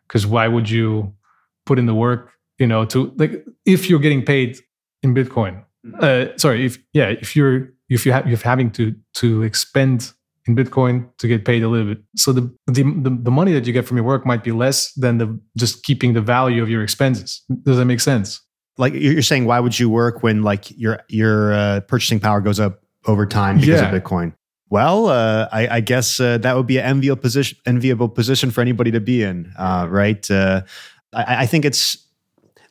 Because why would you put in the work, you know, to like if you're getting paid in Bitcoin? Mm-hmm. Uh, sorry, if yeah, if you're if you have you're having to to expend in Bitcoin to get paid a little bit. So the, the the the money that you get from your work might be less than the just keeping the value of your expenses. Does that make sense? like you're saying why would you work when like your your uh, purchasing power goes up over time because yeah. of bitcoin well uh, I, I, guess uh, that would be an enviable position enviable position for anybody to be in uh, right uh, I, I, think it's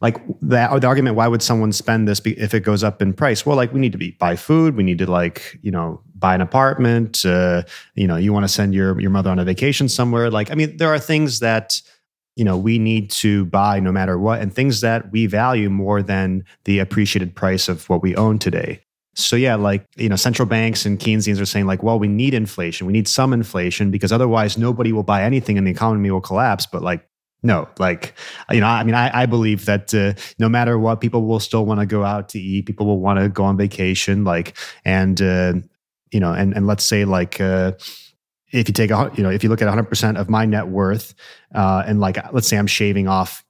like the, the argument why would someone spend this if it goes up in price well like we need to be buy food we need to like you know buy an apartment uh, you know you want to send your your mother on a vacation somewhere. Like i mean there are things that you know we need to buy no matter what and things that we value more than the appreciated price of what we own today. So yeah like you know central banks and keynesians are saying like well we need inflation we need some inflation because otherwise nobody will buy anything and the economy will collapse. But like no like you know i mean i, I believe that uh, no matter what people will still want to go out to eat people will want to go on vacation like and uh, you know and and let's say like uh, if you take a, you know, if you look at 100% of my net worth, uh, and like, let's say I'm shaving off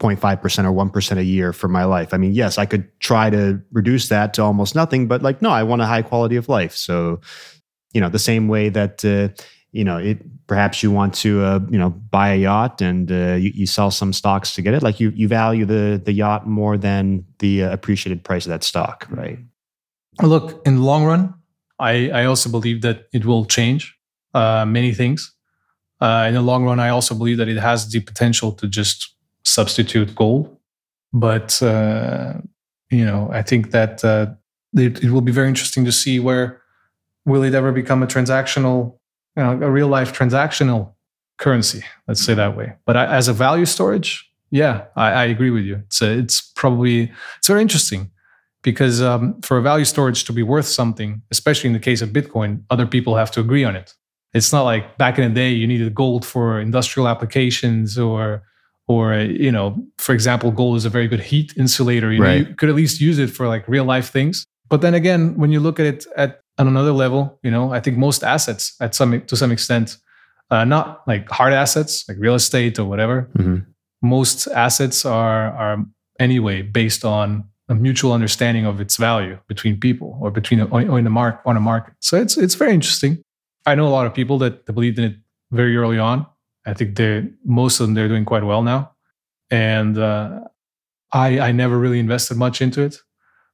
0.5% or 1% a year for my life. I mean, yes, I could try to reduce that to almost nothing, but like, no, I want a high quality of life. So, you know, the same way that, uh, you know, it perhaps you want to, uh, you know, buy a yacht and uh, you, you, sell some stocks to get it. Like you, you value the the yacht more than the uh, appreciated price of that stock, right? Look, in the long run, I I also believe that it will change uh, many things. Uh, in the long run, I also believe that it has the potential to just substitute gold. But uh, you know, I think that uh, it, it, will be very interesting to see where will it ever become a transactional, you know, a real life transactional currency. Let's say that way. But I, as a value storage, yeah, I, I agree with you. It's a, it's probably it's very interesting because um, for a value storage to be worth something, especially in the case of Bitcoin, other people have to agree on it. It's not like back in the day you needed gold for industrial applications or or you know, for example, gold is a very good heat insulator. You, right. know, you could at least use it for like real life things. But then again, when you look at it at on another level, you know, I think most assets at some to some extent, uh, not like hard assets like real estate or whatever. Mm-hmm. Most assets are are anyway based on a mutual understanding of its value between people or between a, in the mark on a market. So it's it's very interesting. I know a lot of people that, believed in it very early on. I think they most of them they're doing quite well now, and uh, I I never really invested much into it,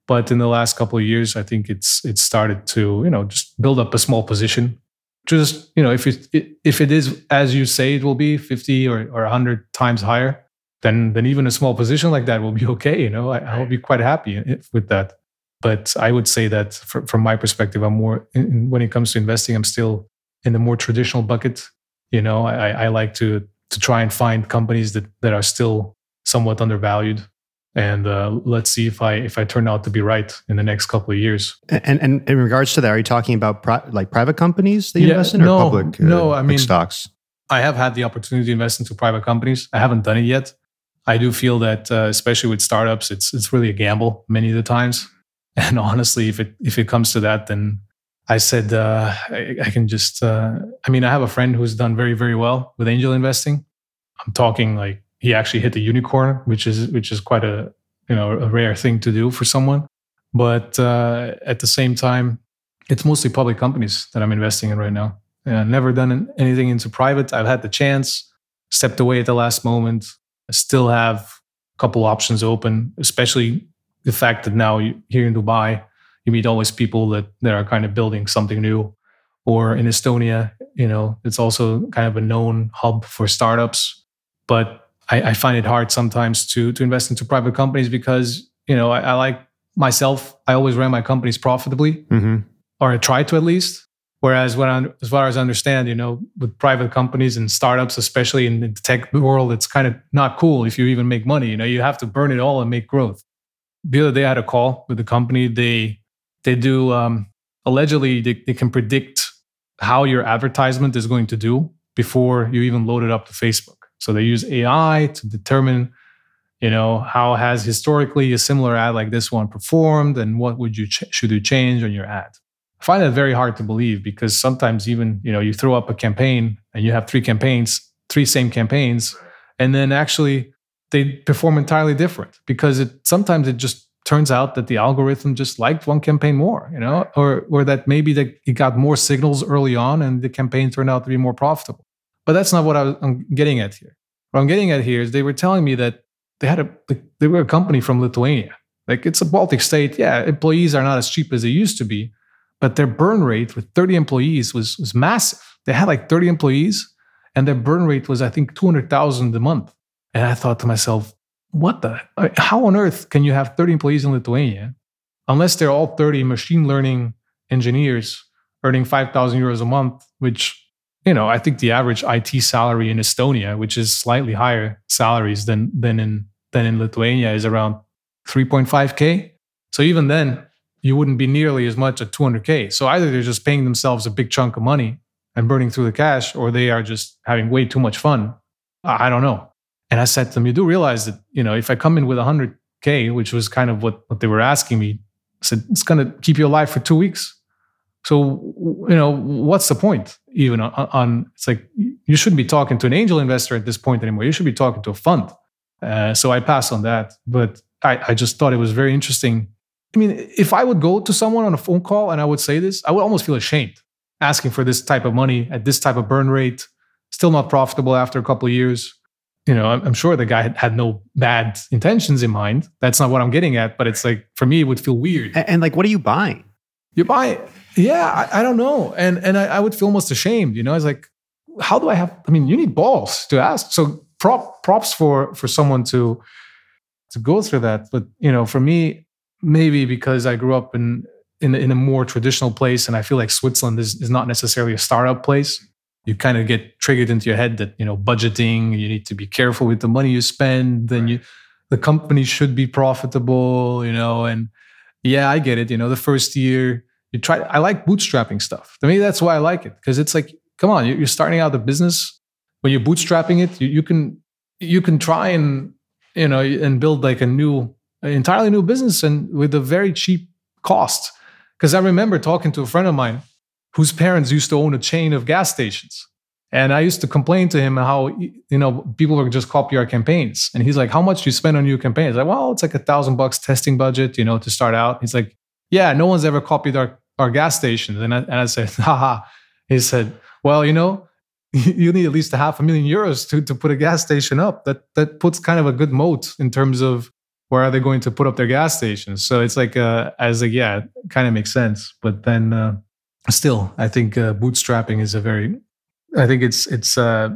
but in the last couple of years, I think it's it's started to you know just build up a small position. Just you know if it if it is as you say it will be fifty or or hundred times higher, then then even a small position like that will be okay. You know, I, I will be quite happy with that. But I would say that for, from my perspective, I'm more in, when it comes to investing, I'm still in the more traditional bucket. You know, I, I like to to try and find companies that that are still somewhat undervalued and uh, let's see if I if I turn out to be right in the next couple of years. And and in regards to that, are you talking about pri- like private companies that you yeah, invest in, or no, public? Uh, no, I mean stocks. I have had the opportunity to invest into private companies. I haven't done it yet. I do feel that, uh, especially with startups, it's it's really a gamble many of the times. And honestly, if it if it comes to that, then I said uh, I, I, can just. Uh, I mean, I have a friend who's done very very well with angel investing. I'm talking like he actually hit the unicorn, which is which is quite a you know a rare thing to do for someone. But uh, at the same time, it's mostly public companies that I'm investing in right now. And I've never done anything into private. I've had the chance, stepped away at the last moment. I still have a couple options open, especially the fact that now you, here in Dubai, you meet always people that, that are kind of building something new. Or in Estonia, you know, it's also kind of a known hub for startups. But I, I, find it hard sometimes to to invest into private companies because you know I, I like myself. I always ran my companies profitably, mm-hmm. or I try to at least. Whereas I, as far as I understand, you know, with private companies and startups, especially in the tech world, it's kind of not cool if you even make money. You know, you have to burn it all and make growth. The other day, I had a call with the company. They they do um, allegedly they, they can predict how your advertisement is going to do before you even load it up to Facebook. So they use AI to determine, you know, how has historically a similar ad like this one performed, and what would you ch- should you change on your ad. I find that very hard to believe because sometimes even you know you throw up a campaign and you have three campaigns, three same campaigns, and then actually they perform entirely different because it sometimes it just turns out that the algorithm just liked one campaign more, you know, or or that maybe that it got more signals early on and the campaign turned out to be more profitable. But that's not what I am getting at here. What I'm getting at here is they were telling me that they had a they were a company from Lithuania. Like it's a Baltic state. Yeah, employees are not as cheap as they used to be, but their burn rate with 30 employees was was massive. They had like 30 employees, and their burn rate was I think 200,000 a month. And I thought to myself, what the? How on earth can you have 30 employees in Lithuania, unless they're all 30 machine learning engineers earning 5,000 euros a month, which you know, I think the average IT salary in Estonia, which is slightly higher salaries than than in than in Lithuania, is around 3.5k. So even then, you wouldn't be nearly as much at 200k. So either they're just paying themselves a big chunk of money and burning through the cash, or they are just having way too much fun. I don't know. And I said to them, you do realize that you know if I come in with 100k, which was kind of what what they were asking me, I said it's going to keep you alive for two weeks. So, you know, what's the point even on, on, it's like you shouldn't be talking to an angel investor at this point anymore. You should be talking to a fund. Uh, so I pass on that. But I, I just thought it was very interesting. I mean, if I would go to someone on a phone call and I would say this, I would almost feel ashamed asking for this type of money at this type of burn rate, still not profitable after a couple of years. You know, I'm, I'm sure the guy had, had no bad intentions in mind. That's not what I'm getting at. But it's like, for me, it would feel weird. And, and like, what are you buying? You buy yeah, I, I, don't know. And and I, I, would feel almost ashamed, you know. It's like, how do I have I mean, you need balls to ask. So prop props for for someone to to go through that. But you know, for me, maybe because I grew up in in, in a more traditional place and I feel like Switzerland is, is not necessarily a startup place. You kind of get triggered into your head that, you know, budgeting, you need to be careful with the money you spend, then you the company should be profitable, you know, and yeah, I get it. You know, the first year you try i like bootstrapping stuff to me that's why i like it because it's like come on you're starting out the business when you're bootstrapping it you, you can you can try and you know and build like a new entirely new business and with a very cheap cost because i remember talking to a friend of mine whose parents used to own a chain of gas stations and i used to complain to him how you know people were just copy our campaigns and he's like how much do you spend on your campaigns like well it's like a thousand bucks testing budget you know to start out he's like yeah no one's ever copied our our gas stations. And I, and I said, haha. He said, well, you know, you need at least a half a million euros to, to put a gas station up. That that puts kind of a good moat in terms of where are they going to put up their gas stations. So it's like, uh, like, yeah, kind of makes sense. But then uh, still, I think uh, bootstrapping is a very, I think it's it's uh,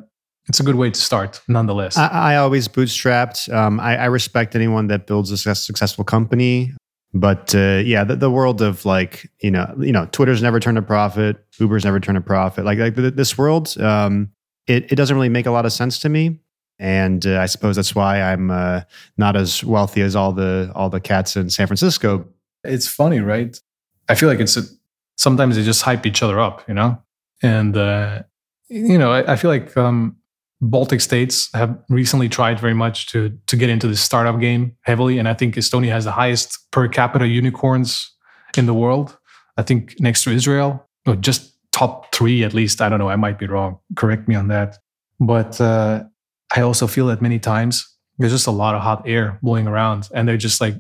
it's a good way to start, nonetheless. I, I always bootstrapped. Um, I, I, respect anyone that builds a successful company, but uh, yeah, the, the, world of like you know, you know, Twitter's never turned a profit, Uber's never turned a profit. Like like this world, um, it it doesn't really make a lot of sense to me. And uh, I suppose that's why I'm uh, not as wealthy as all the all the cats in San Francisco. It's funny, right? I feel like it's a, sometimes they just hype each other up, you know, and uh, you know, I, I feel like um, Baltic states have recently tried very much to to get into the startup game heavily, and I think Estonia has the highest per capita unicorns in the world. I think next to Israel, or just top three at least. I don't know. I might be wrong. Correct me on that. But uh, I also feel that many times there's just a lot of hot air blowing around, and they're just like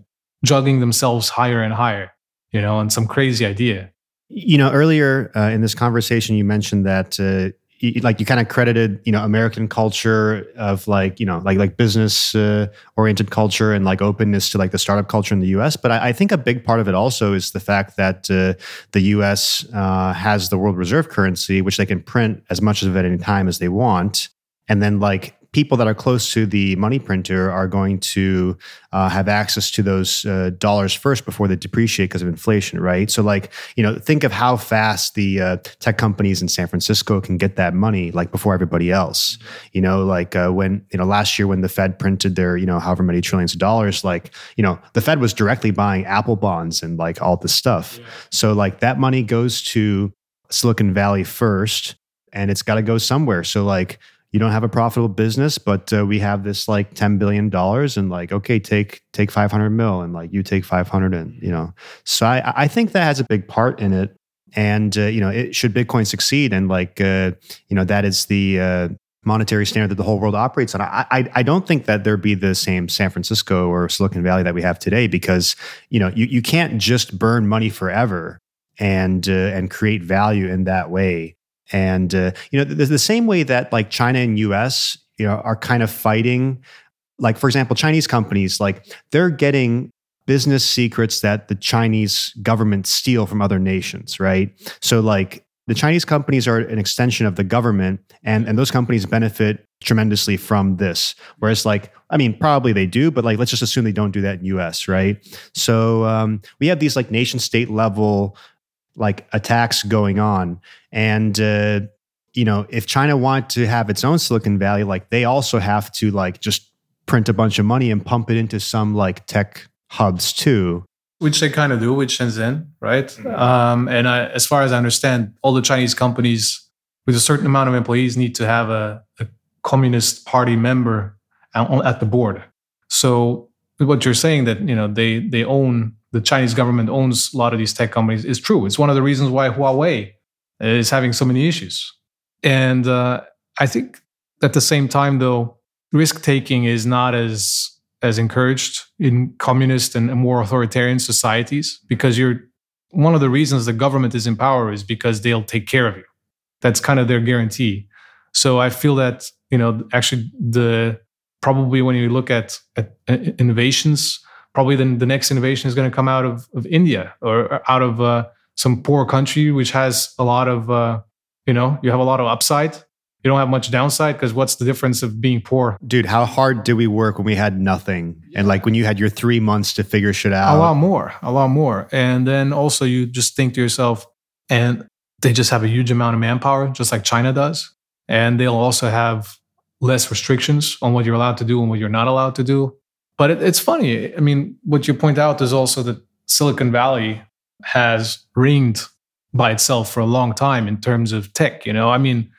juggling themselves higher and higher, you know, on some crazy idea. You know, earlier uh, in this conversation, you mentioned that uh, like you kind of credited you know american culture of like you know like like business uh, oriented culture and like openness to like the startup culture in the us but i, I think a big part of it also is the fact that uh, the us uh, has the world reserve currency which they can print as much of at any time as they want and then like people that are close to the money printer are going to uh, have access to those uh, dollars first before they depreciate because of inflation, right? So, like, you know, think of how fast the uh, tech companies in San Francisco can get that money, like before everybody else. You know, like uh, when you know last year when the Fed printed their you know however many trillions of dollars, like you know the Fed was directly buying Apple bonds and like all this stuff. Yeah. So, like that money goes to Silicon Valley first, and it's got to go somewhere. So, like you don't have a profitable business, but uh, we have this like ten billion dollars, and like okay, take take five hundred mil, and like you take five hundred, and you know. So I I think that has a big part in it, and uh, you know, it should Bitcoin succeed, and like uh, you know, that is the uh, monetary standard that the whole world operates on. I, I, I don't think that there'd be the same San Francisco or Silicon Valley that we have today because you know you you can't just burn money forever and uh, and create value in that way. And uh, you know, the, the same way that like China and U.S. you know are kind of fighting. Like for example, Chinese companies like they're getting business secrets that the Chinese government steal from other nations, right? So like the Chinese companies are an extension of the government, and and those companies benefit tremendously from this. Whereas, like, I mean, probably they do, but like, let's just assume they don't do that in U.S. Right? So um, we have these like nation state level like attacks going on. And, uh, you know, if China want to have its own Silicon Valley, like they also have to like just print a bunch of money and pump it into some like tech hubs too. Which they kind of do with Shenzhen, right? Um, and I, as far as I understand, all the Chinese companies with a certain amount of employees need to have a, a communist party member at the board. So what you're saying that you know they they own the Chinese government owns a lot of these tech companies is true. It's one of the reasons why Huawei is having so many issues. And uh, I think at the same time, though, risk taking is not as as encouraged in communist and more authoritarian societies because you're one of the reasons the government is in power is because they'll take care of you. That's kind of their guarantee. So I feel that you know actually the probably when you look at, at innovations probably then the next innovation is going to come out of, of India or out of uh, some poor country which has a lot of uh, you know you have a lot of upside. You don't have much downside because what's the difference of being poor? Dude how hard did we work when we had nothing? And like when you had your three months to figure shit out. a lot more a lot more. And then also you just think to yourself and they just have a huge amount of manpower just like china does. And they'll also have less restrictions on what you're allowed to do and what you're not allowed to do but it, it's funny. I mean, what you point out is also that Silicon Valley has ringed by itself for a long time in terms of tech. You know, I mean,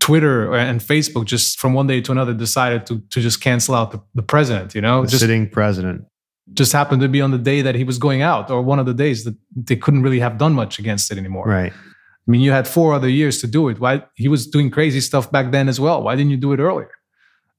Twitter and Facebook just from one day to another decided to to just cancel out the, the president. You know, the just, sitting president just happened to be on the day that he was going out, or one of the days that they couldn't really have done much against it anymore. Right. I mean, you had four other years to do it. Why he was doing crazy stuff back then as well? Why didn't you do it earlier?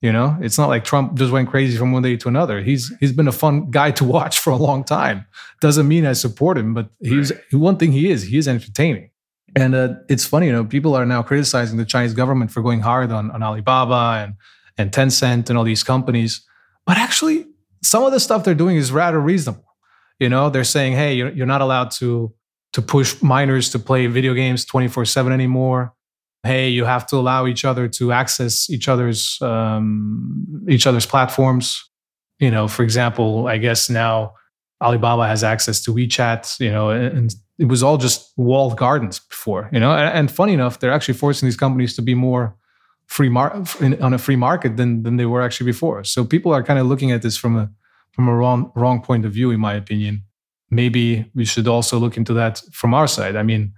You know, it's not like Trump just went crazy from one day to another. He's he's been a fun guy to watch for a long time. Doesn't mean I support him, but he's right. one thing he is. He is entertaining. And uh, it's funny, you know, people are now criticizing the Chinese government for going hard on, on Alibaba and and Tencent and all these companies. But actually, some of the stuff they're doing is rather reasonable. You know, they're saying, hey, you're, you're not allowed to to push minors to play video games 24 7 anymore hey, you have to allow each other to access each other's um, each other's platforms. You know, for example, I guess now Alibaba has access to WeChat. You know, and it was all just walled gardens before. You know, and, and funny enough, they're actually forcing these companies to be more free mar- in, on a free market than than they were actually before. So people are kind of looking at this from a from a wrong wrong point of view, in my opinion. Maybe we should also look into that from our side. I mean,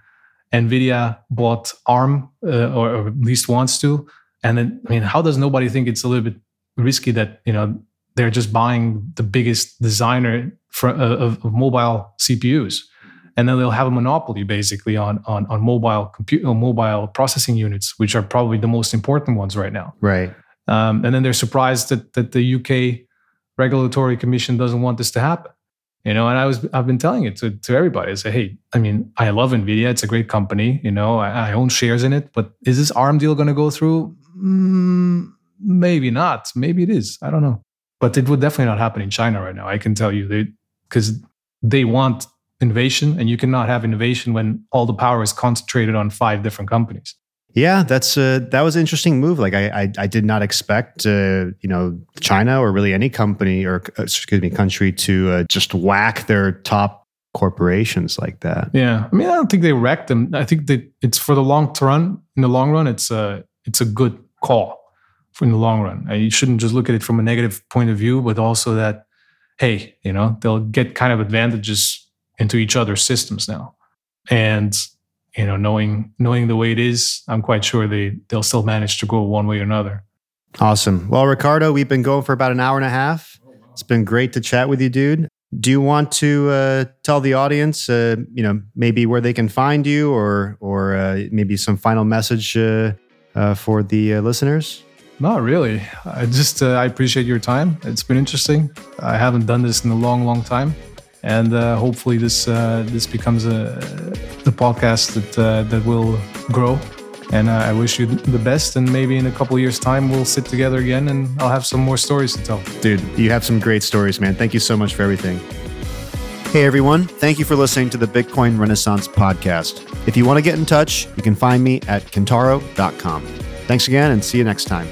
Nvidia bought ARM, uh, or, or, at least wants to, and then I mean, how does nobody think it's a little bit risky that you know they're just buying the biggest designer for, uh, of, of mobile CPUs? and then they'll have a monopoly basically on on on mobile compute on mobile processing units, which are probably the most important ones right now. Right. Um, and then they're surprised that that the UK regulatory commission doesn't want this to happen. You know, and I was I've been telling it to, to everybody. I say, hey, I mean, I love Nvidia. It's a great company. You know, I, I own shares in it. But is this ARM deal going to go through? Mm, maybe not. Maybe it is. I don't know. But it would definitely not happen in China right now. I can tell you, because they, they want innovation and you cannot have innovation when all the power is concentrated on five different companies yeah that's uh, that was an interesting move. Like i i, I did not expect uh, you know china or really any company or uh, excuse me country to uh, just whack their top corporations like that. Yeah. I mean i don't think they wrecked them. I think that it's for the long run in the long run it's a it's a good call in the long run. You shouldn't just look at it from a negative point of view but also that hey you know they'll get kind of advantages into each other's systems now. And you know, knowing knowing the way it is, I'm quite sure they they'll still manage to go one way or another. Awesome. Well, Ricardo, we've been going for about an hour and a half. It's been great to chat with you, dude. Do you want to uh, tell the audience, uh, you know, maybe where they can find you, or or uh, maybe some final message uh, uh, for the uh, listeners? Not really. I just I appreciate your time. It's been interesting. I haven't done this in a long, long time and uh, hopefully this uh, this becomes a the podcast that uh, that will grow. And uh, I wish you the best. And maybe in a couple years' time, we'll sit together again, and I'll have some more stories to tell. Dude, you have some great stories, man. Thank you so much for everything. Hey everyone, thank you for listening to the Bitcoin Renaissance podcast. If you want to get in touch, you can find me at kentaro.com. Thanks again and see you next time.